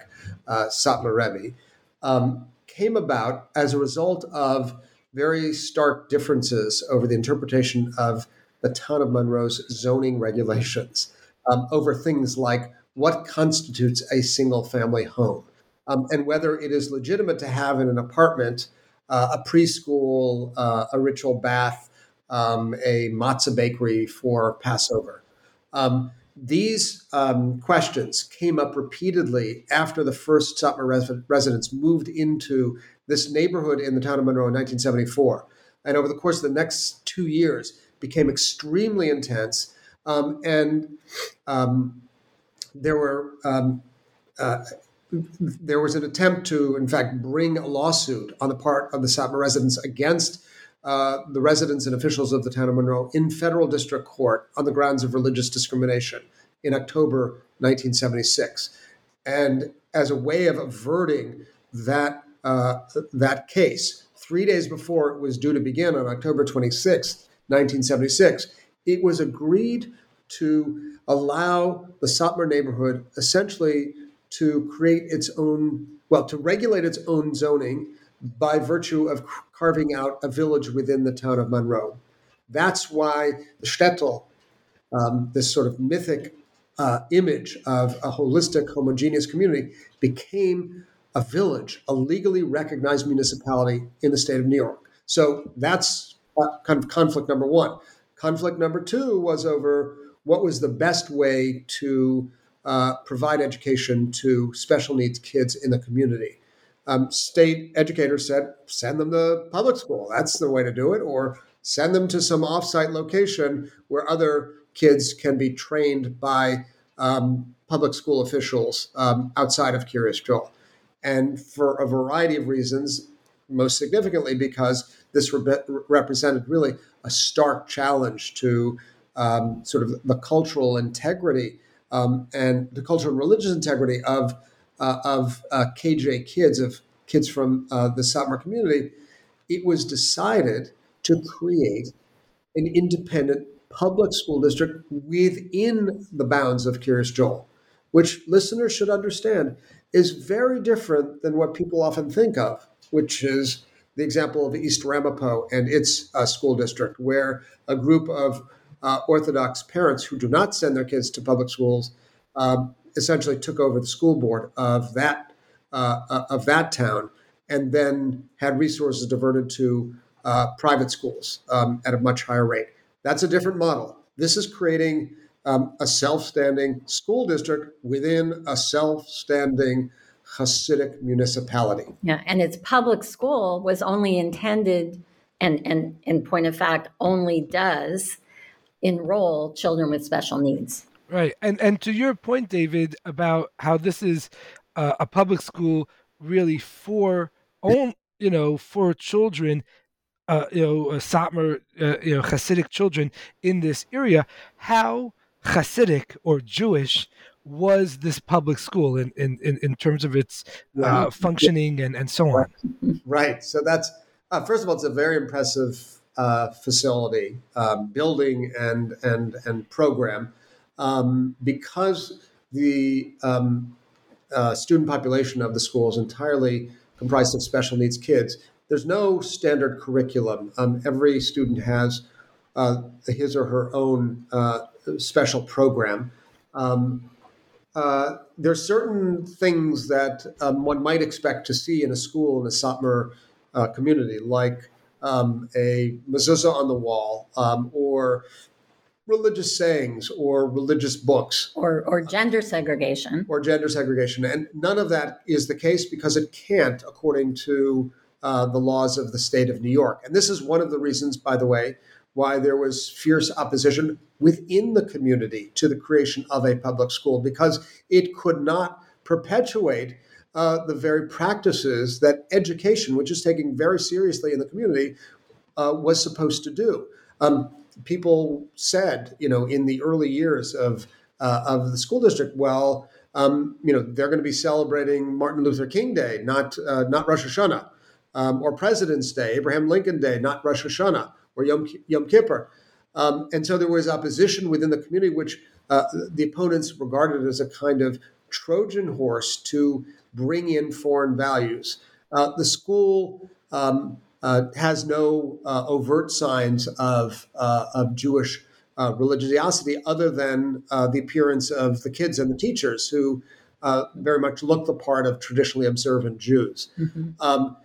uh, Satmar Rebbe, um, came about as a result of very stark differences over the interpretation of the town of Monroe's zoning regulations um, over things like what constitutes a single family home um, and whether it is legitimate to have in an apartment uh, a preschool, uh, a ritual bath, um, a matzah bakery for Passover. These um, questions came up repeatedly after the first Satmar res- residents moved into this neighborhood in the town of Monroe in 1974. And over the course of the next two years, became extremely intense. Um, and um, there were um, uh, there was an attempt to, in fact, bring a lawsuit on the part of the Satmar residents against uh, the residents and officials of the town of Monroe in federal district court on the grounds of religious discrimination in October 1976. And as a way of averting that, uh, that case, three days before it was due to begin on October 26, 1976, it was agreed to allow the Satmar neighborhood essentially to create its own, well, to regulate its own zoning by virtue of carving out a village within the town of Monroe. That's why the shtetl, um, this sort of mythic uh, image of a holistic, homogeneous community, became a village, a legally recognized municipality in the state of New York. So that's uh, kind of conflict number one. Conflict number two was over what was the best way to uh, provide education to special needs kids in the community um, state educators said send them to public school. That's the way to do it, or send them to some offsite location where other kids can be trained by um, public school officials um, outside of Kiryas Joel. And for a variety of reasons, most significantly because this re- represented really a stark challenge to um, sort of the cultural integrity um, and the cultural and religious integrity of uh, of uh, KJ kids, of kids from uh, the Satmar community, it was decided to create an independent public school district within the bounds of Kiryas Joel, which listeners should understand is very different than what people often think of, which is the example of East Ramapo and its uh, school district, where a group of uh, Orthodox parents who do not send their kids to public schools um, essentially took over the school board of that uh, of that town, and then had resources diverted to uh, private schools um, at a much higher rate. That's a different model. This is creating um, a self-standing school district within a self-standing Hasidic municipality.
Yeah, and its public school was only intended, and and in point of fact, only does enroll children with special needs.
Right, and and to your point, David, about how this is uh, a public school really for own, you know, for children, uh, you know, uh, Satmar, uh, you know, Hasidic children in this area. How Hasidic or Jewish was this public school in in, in, terms of its uh, functioning and, and so on?
Right. So that's uh, first of all, it's a very impressive uh, facility, um, building and and and program, um, because the um, uh, student population of the school is entirely comprised of special needs kids. There's no standard curriculum. Um, every student has uh, his or her own uh, special program. Um, uh, there are certain things that um, one might expect to see in a school in a Satmar uh, community, like um, a mezuzah on the wall um, or religious sayings or religious books.
Or, or gender segregation.
Or gender segregation. And none of that is the case because it can't according to uh, the laws of the state of new york. And this is one of the reasons by the way why there was fierce opposition within the community to the creation of a public school because it could not perpetuate uh, the very practices that education, which is taken very seriously in the community, uh, was supposed to do. Um, people said, you know, in the early years of uh, of the school district, well, um, you know, they're going to be celebrating Martin Luther King Day, not uh, not Rosh Hashanah, um, or President's Day, Abraham Lincoln Day, not Rosh Hashanah or Yom, Yom Kippur. Um, and so there was opposition within the community, which uh, the opponents regarded as a kind of Trojan horse to bring in foreign values. Uh, the school um, uh, has no uh, overt signs of, uh, of Jewish uh, religiosity other than the appearance of the kids and the teachers who very much look the part of traditionally observant Jews. Mm-hmm. Um,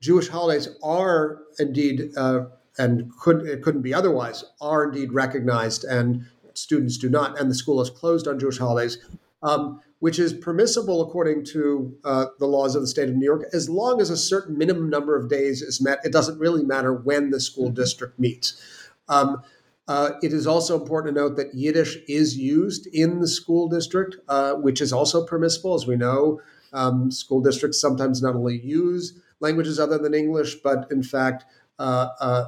Jewish holidays are indeed, uh, and could it couldn't be otherwise, are indeed recognized, and students do not, and the school is closed on Jewish holidays, um, which is permissible according to uh, the laws of the state of New York, as long as a certain minimum number of days is met. It doesn't really matter when the school mm-hmm. district meets. Um, uh, it is also important to note that Yiddish is used in the school district, uh, which is also permissible. As we know, um, school districts sometimes not only use languages other than English, but in fact uh, uh,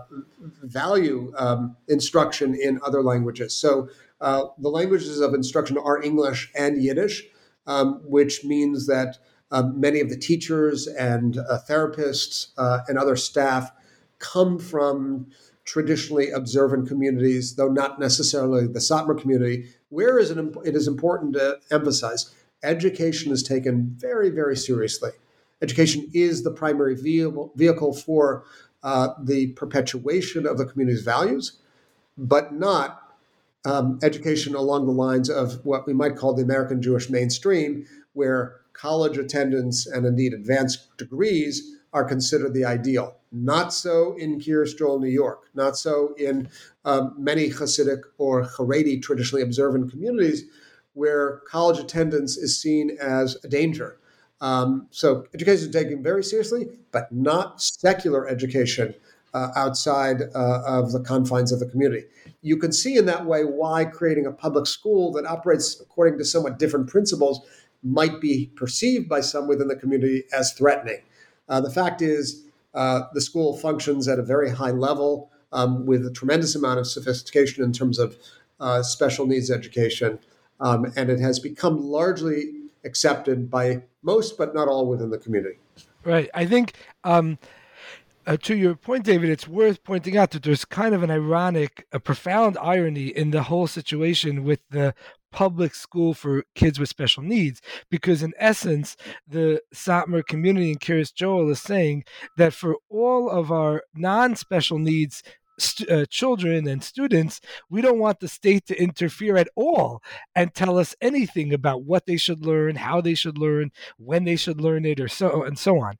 value um, instruction in other languages. So uh, the languages of instruction are English and Yiddish, um, which means that um, many of the teachers and uh, therapists uh, and other staff come from traditionally observant communities, though not necessarily the Satmar community. Where is it, it is important to emphasize education is taken very, very seriously education is the primary vehicle, vehicle for uh, the perpetuation of the community's values, but not um, education along the lines of what we might call the American Jewish mainstream, where college attendance and indeed advanced degrees are considered the ideal. Not so in Kiryas Joel, New York. Not so in um, many Hasidic or Haredi traditionally observant communities, where college attendance is seen as a danger um, so education is taken very seriously, but not secular education uh, outside uh, of the confines of the community. You can see in that way why creating a public school that operates according to somewhat different principles might be perceived by some within the community as threatening. Uh, the fact is, uh, the school functions at a very high level um, with a tremendous amount of sophistication in terms of uh, special needs education, um, and it has become largely accepted by most, but not all within the community.
Right. I think um, uh, to your point, David, it's worth pointing out that there's kind of an ironic, a profound irony in the whole situation with the public school for kids with special needs because in essence the satmar community and Kiryas Joel is saying that for all of our non-special needs st- uh, children and students, we don't want the state to interfere at all and tell us anything about what they should learn, how they should learn, when they should learn it, or so and so on.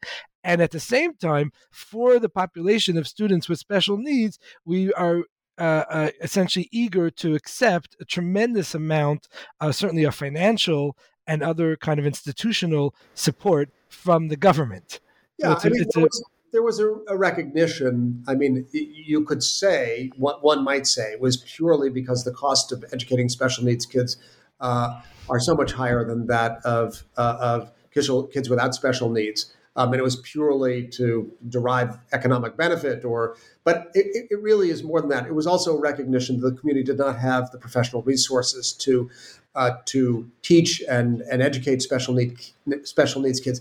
And at the same time, for the population of students with special needs, we are uh, uh, essentially eager to accept a tremendous amount, uh, certainly of financial and other kind of institutional support from the government.
Yeah, so I mean, there was a, a, recognition. I mean, you could say what one might say was purely because the cost of educating special needs kids uh, are so much higher than that of uh, of kids without special needs. Um, and it was purely to derive economic benefit, or but it, it really is more than that. It was also a recognition that the community did not have the professional resources to uh, to teach and and educate special need special needs kids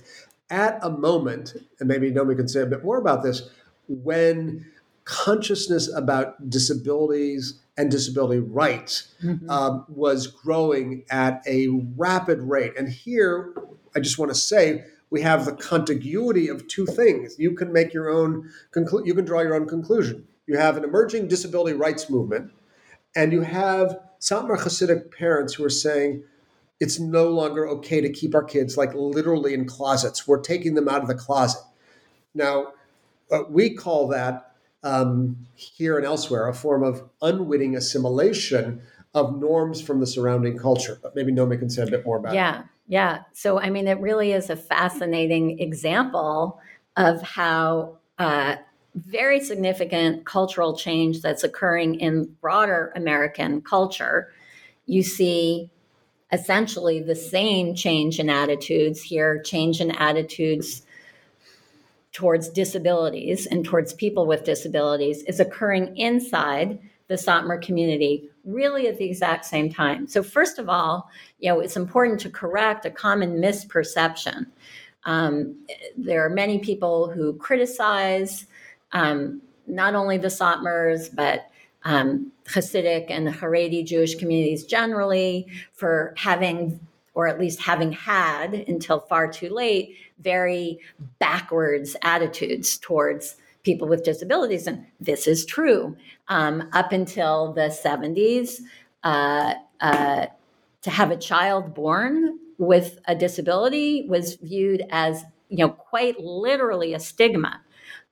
at a moment, and maybe Nomi can say a bit more about this, when consciousness about disabilities and disability rights mm-hmm. um, was growing at a rapid rate. And here, I just want to say, we have the contiguity of two things. You can make your own conclu- you can draw your own conclusion. You have an emerging disability rights movement, and you have Satmar Hasidic parents who are saying, it's no longer okay to keep our kids like literally in closets. We're taking them out of the closet. Now, uh, we call that um, here and elsewhere a form of unwitting assimilation of norms from the surrounding culture. But maybe Nomi can say a bit more about
yeah, it. Yeah, yeah. So, I mean, it really is a fascinating example of how uh, very significant cultural change that's occurring in broader American culture. You see essentially the same change in attitudes here, change in attitudes towards disabilities and towards people with disabilities is occurring inside the Satmar community really at the exact same time. So, first of all, you know, it's important to correct a common misperception. Um, there are many people who criticize um, not only the Satmars, but um, Hasidic and the Haredi Jewish communities generally for having, or at least having had until far too late, very backwards attitudes towards people with disabilities. And this is true. Um, up until the 70s, uh, uh, to have a child born with a disability was viewed as, you know, quite literally a stigma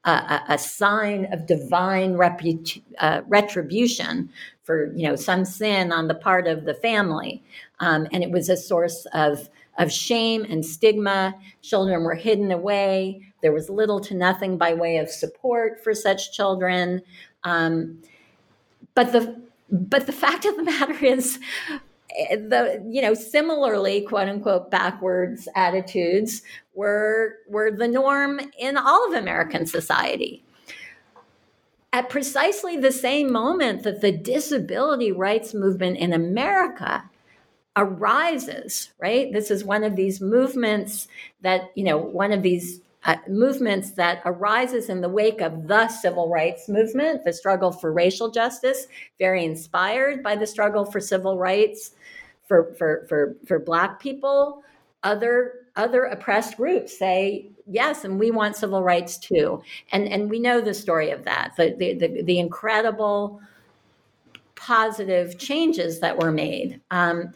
a, a sign of divine reput- uh, retribution for you know some sin on the part of the family, um, and it was a source of of shame and stigma. Children were hidden away. There was little to nothing by way of support for such children. Um, but the but the fact of the matter is the you know similarly quote unquote backwards attitudes were were the norm in all of American society. At precisely the same moment that the disability rights movement in America arises, right? This is one of these movements that, you know, one of these uh, movements that arises in the wake of the civil rights movement, the struggle for racial justice, very inspired by the struggle for civil rights for for for for black people. Other other oppressed groups say yes and we want civil rights too. And and we know the story of that the the, the, the incredible positive changes that were made. Um,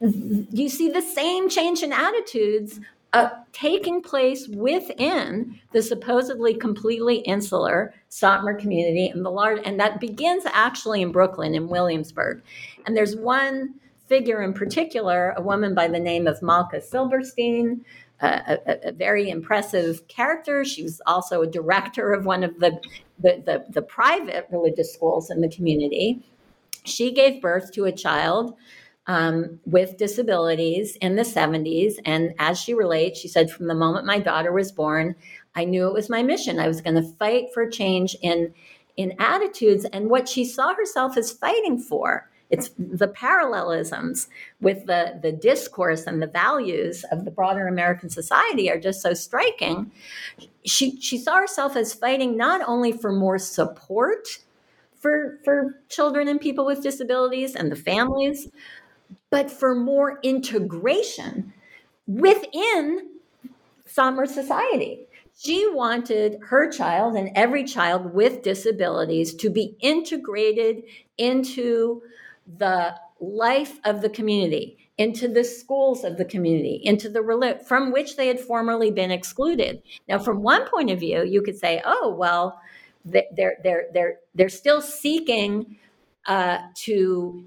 you see the same change in attitudes uh, taking place within the supposedly completely insular Satmar community and the large, and that begins actually in Brooklyn in Williamsburg. And there's one figure in particular, a woman by the name of Malka Silberstein, a, a, very impressive character. She was also a director of one of the, the, the, the private religious schools in the community. She gave birth to a child um, with disabilities in the 70s. And as she relates, she said, From the moment my daughter was born, I knew it was my mission. I was going to fight for change in, in attitudes and what she saw herself as fighting for it's the parallelisms with the, the discourse and the values of the broader American society are just so striking. She, she saw herself as fighting not only for more support for, for children and people with disabilities and the families, but for more integration within Satmar society. She wanted her child and every child with disabilities to be integrated into the life of the community, into the schools of the community, into the from which they had formerly been excluded. Now, from one point of view, you could say, "Oh, well, they're they're they're they're still seeking uh, to."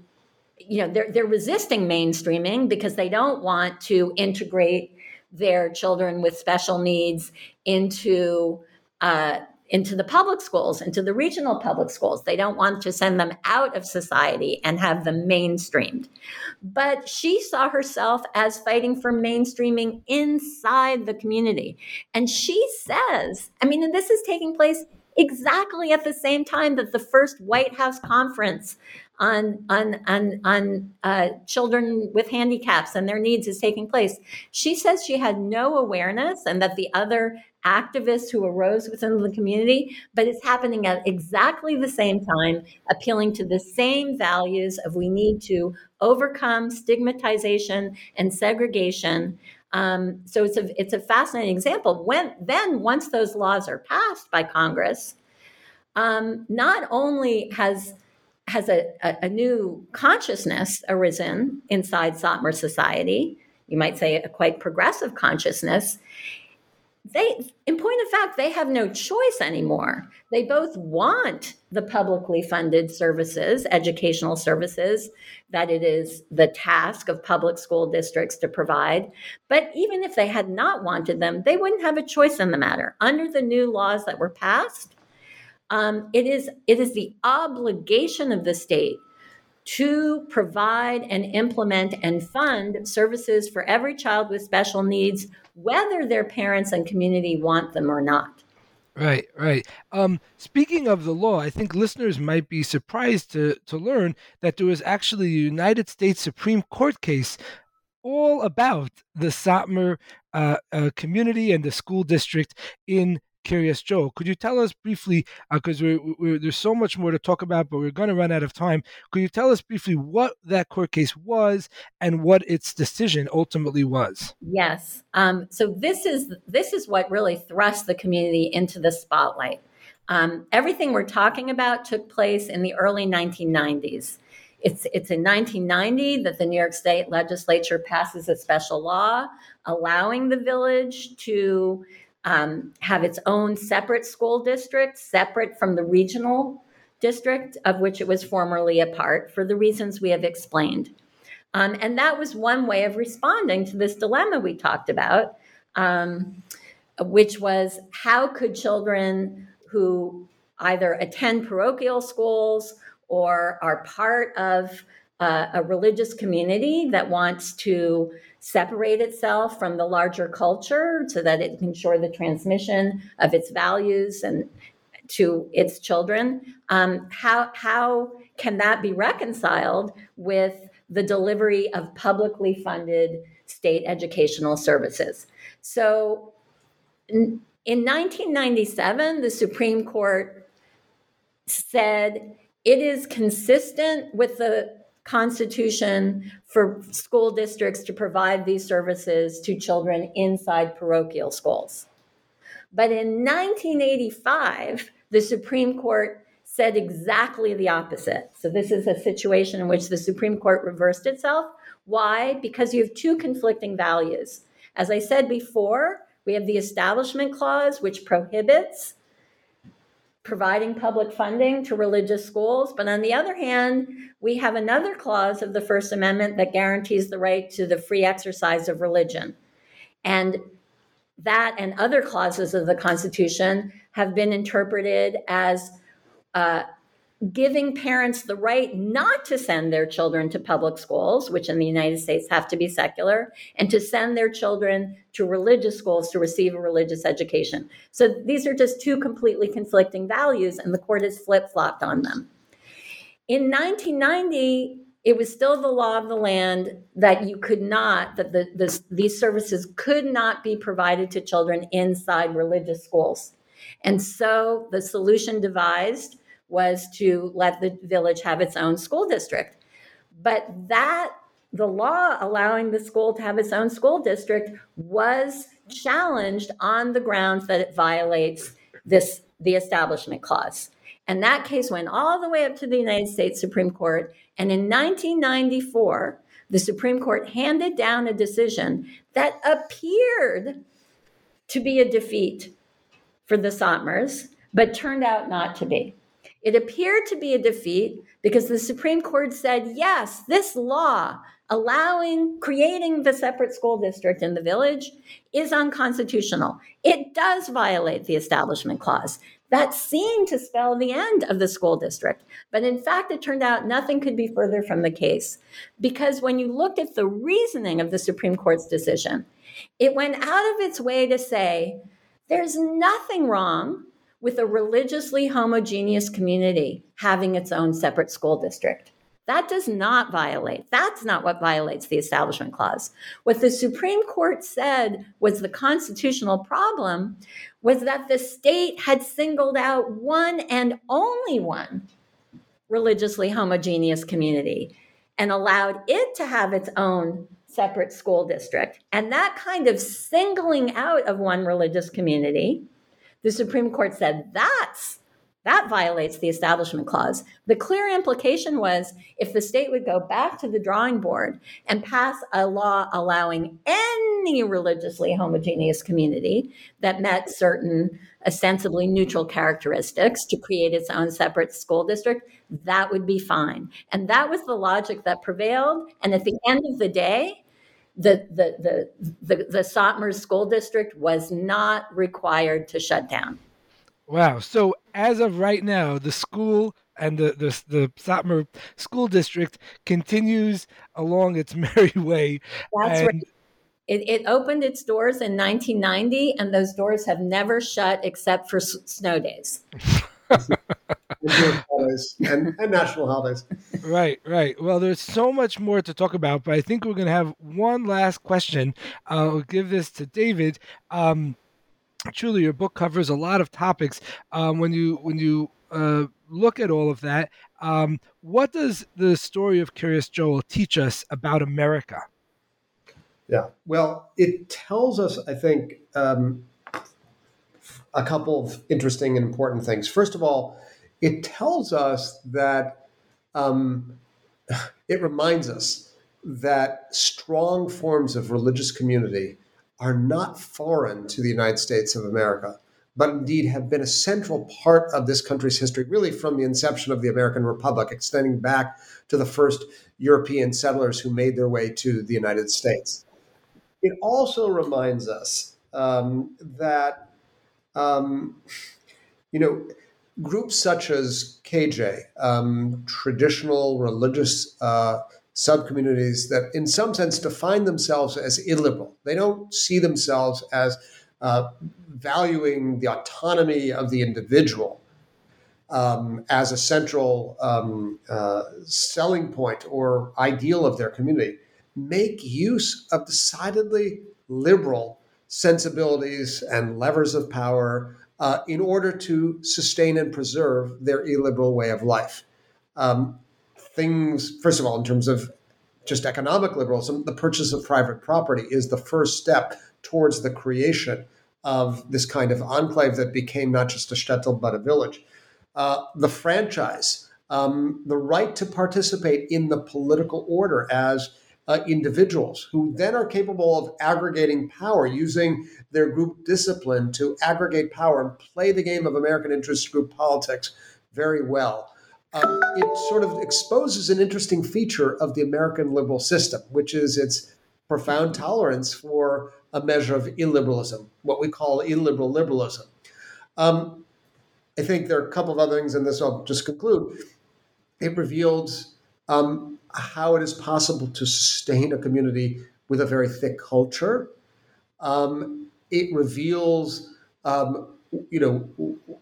You know, they're, they're resisting mainstreaming because they don't want to integrate their children with special needs into uh, into the public schools, into the regional public schools. They don't want to send them out of society and have them mainstreamed. But she saw herself as fighting for mainstreaming inside the community. And she says, I mean, and this is taking place exactly at the same time that the first White House conference on on on on uh, children with handicaps and their needs is taking place. She says she had no awareness, and that the other activists who arose within the community, but it's happening at exactly the same time, appealing to the same values of we need to overcome stigmatization and segregation. Um, so it's a it's a fascinating example. When then once those laws are passed by Congress, um, not only has has a, a, a, new consciousness arisen inside Satmar society. You might say a quite progressive consciousness. They, in point of fact, they have no choice anymore. They both want the publicly funded services, educational services, that it is the task of public school districts to provide. But even if they had not wanted them, they wouldn't have a choice in the matter. Under the new laws that were passed, um, it is it is the obligation of the state to provide and implement and fund services for every child with special needs, whether their parents and community want them or not.
Right, right. Um, speaking of the law, I think listeners might be surprised to, to learn that there was actually a United States Supreme Court case all about the Satmar uh, uh, community and the school district in Kiryas Joel. Could you tell us briefly, because uh, there's so much more to talk about, but we're going to run out of time. Could you tell us briefly what that court case was and what its decision ultimately was?
Yes. Um, so this is this is what really thrust the community into the spotlight. Um, everything we're talking about took place in the early 1990s. It's, it's in 1990 that the New York State legislature passes a special law allowing the village to um, have its own separate school district, separate from the regional district of which it was formerly a part, for the reasons we have explained. Um, and that was one way of responding to this dilemma we talked about, um, which was how could children who either attend parochial schools or are part of uh, a religious community that wants to separate itself from the larger culture so that it can ensure the transmission of its values and to its children. Um, how how can that be reconciled with the delivery of publicly funded state educational services? So, in, in 1997, the Supreme Court said it is consistent with the Constitution for school districts to provide these services to children inside parochial schools. But in 1985, the Supreme Court said exactly the opposite. So, this is a situation in which the Supreme Court reversed itself. Why? Because you have two conflicting values. As I said before, we have the Establishment Clause, which prohibits providing public funding to religious schools. But on the other hand, we have another clause of the First Amendment that guarantees the right to the free exercise of religion. And that and other clauses of the Constitution have been interpreted as uh, giving parents the right not to send their children to public schools, which in the United States have to be secular, and to send their children to religious schools to receive a religious education. So these are just two completely conflicting values, and the court has flip flopped on them. In 1990, it was still the law of the land that you could not, that the, the, these services could not be provided to children inside religious schools. And so the solution devised was to let the village have its own school district. But that the law allowing the school to have its own school district was challenged on the grounds that it violates this the establishment clause. And that case went all the way up to the United States Supreme Court. And in 1994, the Supreme Court handed down a decision that appeared to be a defeat for the Satmars, but turned out not to be. It appeared to be a defeat because the Supreme Court said, yes, this law allowing creating the separate school district in the village is unconstitutional. It does violate the establishment clause. That seemed to spell the end of the school district. But in fact, it turned out nothing could be further from the case. Because when you looked at the reasoning of the Supreme Court's decision, it went out of its way to say there's nothing wrong with a religiously homogeneous community having its own separate school district. That does not violate. That's not what violates the Establishment Clause. What the Supreme Court said was the constitutional problem was that the state had singled out one and only one religiously homogeneous community and allowed it to have its own separate school district. And that kind of singling out of one religious community, the Supreme Court said that's that violates the Establishment Clause. The clear implication was if the state would go back to the drawing board and pass a law allowing any religiously homogeneous community that met certain ostensibly neutral characteristics to create its own separate school district, that would be fine. And that was the logic that prevailed. And at the end of the day, the the the the, the Satmar school district was not required to shut down.
Wow. So as of right now, the school and the the, the Satmar school district continues along its merry way.
That's and- right. It, it, opened its doors in 1990, and those doors have never shut except for s- snow days.
and, and, national holidays.
Right, right. Well, there's so much more to talk about, but I think we're going to have one last question. I'll give this to David. Um, truly your book covers a lot of topics um, when you when you uh, look at all of that um, what does the story of Kiryas Joel teach us about america
yeah well it tells us i think um, a couple of interesting and important things first of all it tells us that um, it reminds us that strong forms of religious community are not foreign to the United States of America, but indeed have been a central part of this country's history, really from the inception of the American Republic, extending back to the first European settlers who made their way to the United States. It also reminds us um, that, um, you know, groups such as KJ, um, traditional religious uh, subcommunities that, in some sense, define themselves as illiberal. They don't see themselves as uh, valuing the autonomy of the individual um, as a central um, uh, selling point or ideal of their community. Make use of decidedly liberal sensibilities and levers of power uh, in order to sustain and preserve their illiberal way of life. Um, things, first of all, in terms of just economic liberalism, the purchase of private property is the first step towards the creation of this kind of enclave that became not just a shtetl but a village. Uh, the franchise, um, the right to participate in the political order as uh, individuals who then are capable of aggregating power using their group discipline to aggregate power and play the game of American interest group politics very well um, it sort of exposes an interesting feature of the American liberal system, which is its profound tolerance for a measure of illiberalism, what we call illiberal liberalism. Um, I think there are a couple of other things in this. I'll just conclude. It reveals um, how it is possible to sustain a community with a very thick culture. Um, it reveals, um, you know,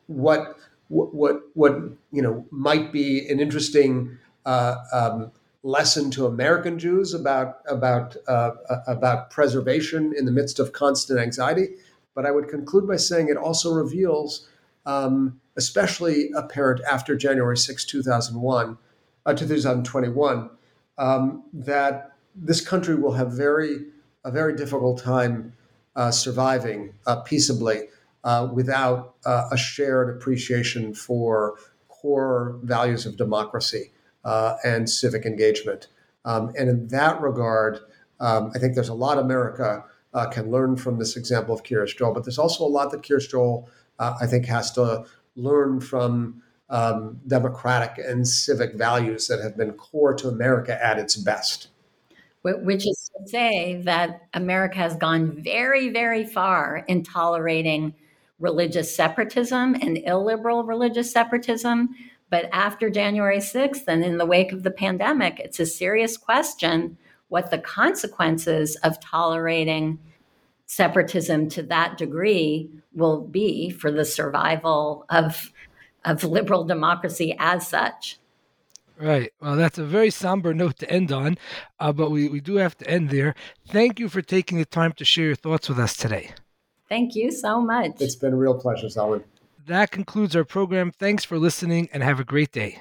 what what what, you know might be an interesting uh, um, lesson to American Jews about about uh, about preservation in the midst of constant anxiety. But I would conclude by saying it also reveals, um, especially apparent after January 6, 2001, uh, 2021, um, that this country will have very a very difficult time uh, surviving uh, peaceably uh, without uh, a shared appreciation for core values of democracy uh, and civic engagement. Um, and in that regard, um, I think there's a lot America uh, can learn from this example of Kiryas Joel, but there's also a lot that Kiryas Joel, I think, has to learn from um, democratic and civic values that have been core to America at its best.
Which is to say that America has gone very, very far in tolerating religious separatism and illiberal religious separatism. But after January 6th and in the wake of the pandemic, it's a serious question what the consequences of tolerating separatism to that degree will be for the survival of of liberal democracy as such.
Right. Well, that's a very somber note to end on, uh, but we, we do have to end there. Thank you for taking the time to share your thoughts with us today.
Thank you so much.
It's been a real pleasure, Zalman.
That concludes our program. Thanks for listening and have a great day.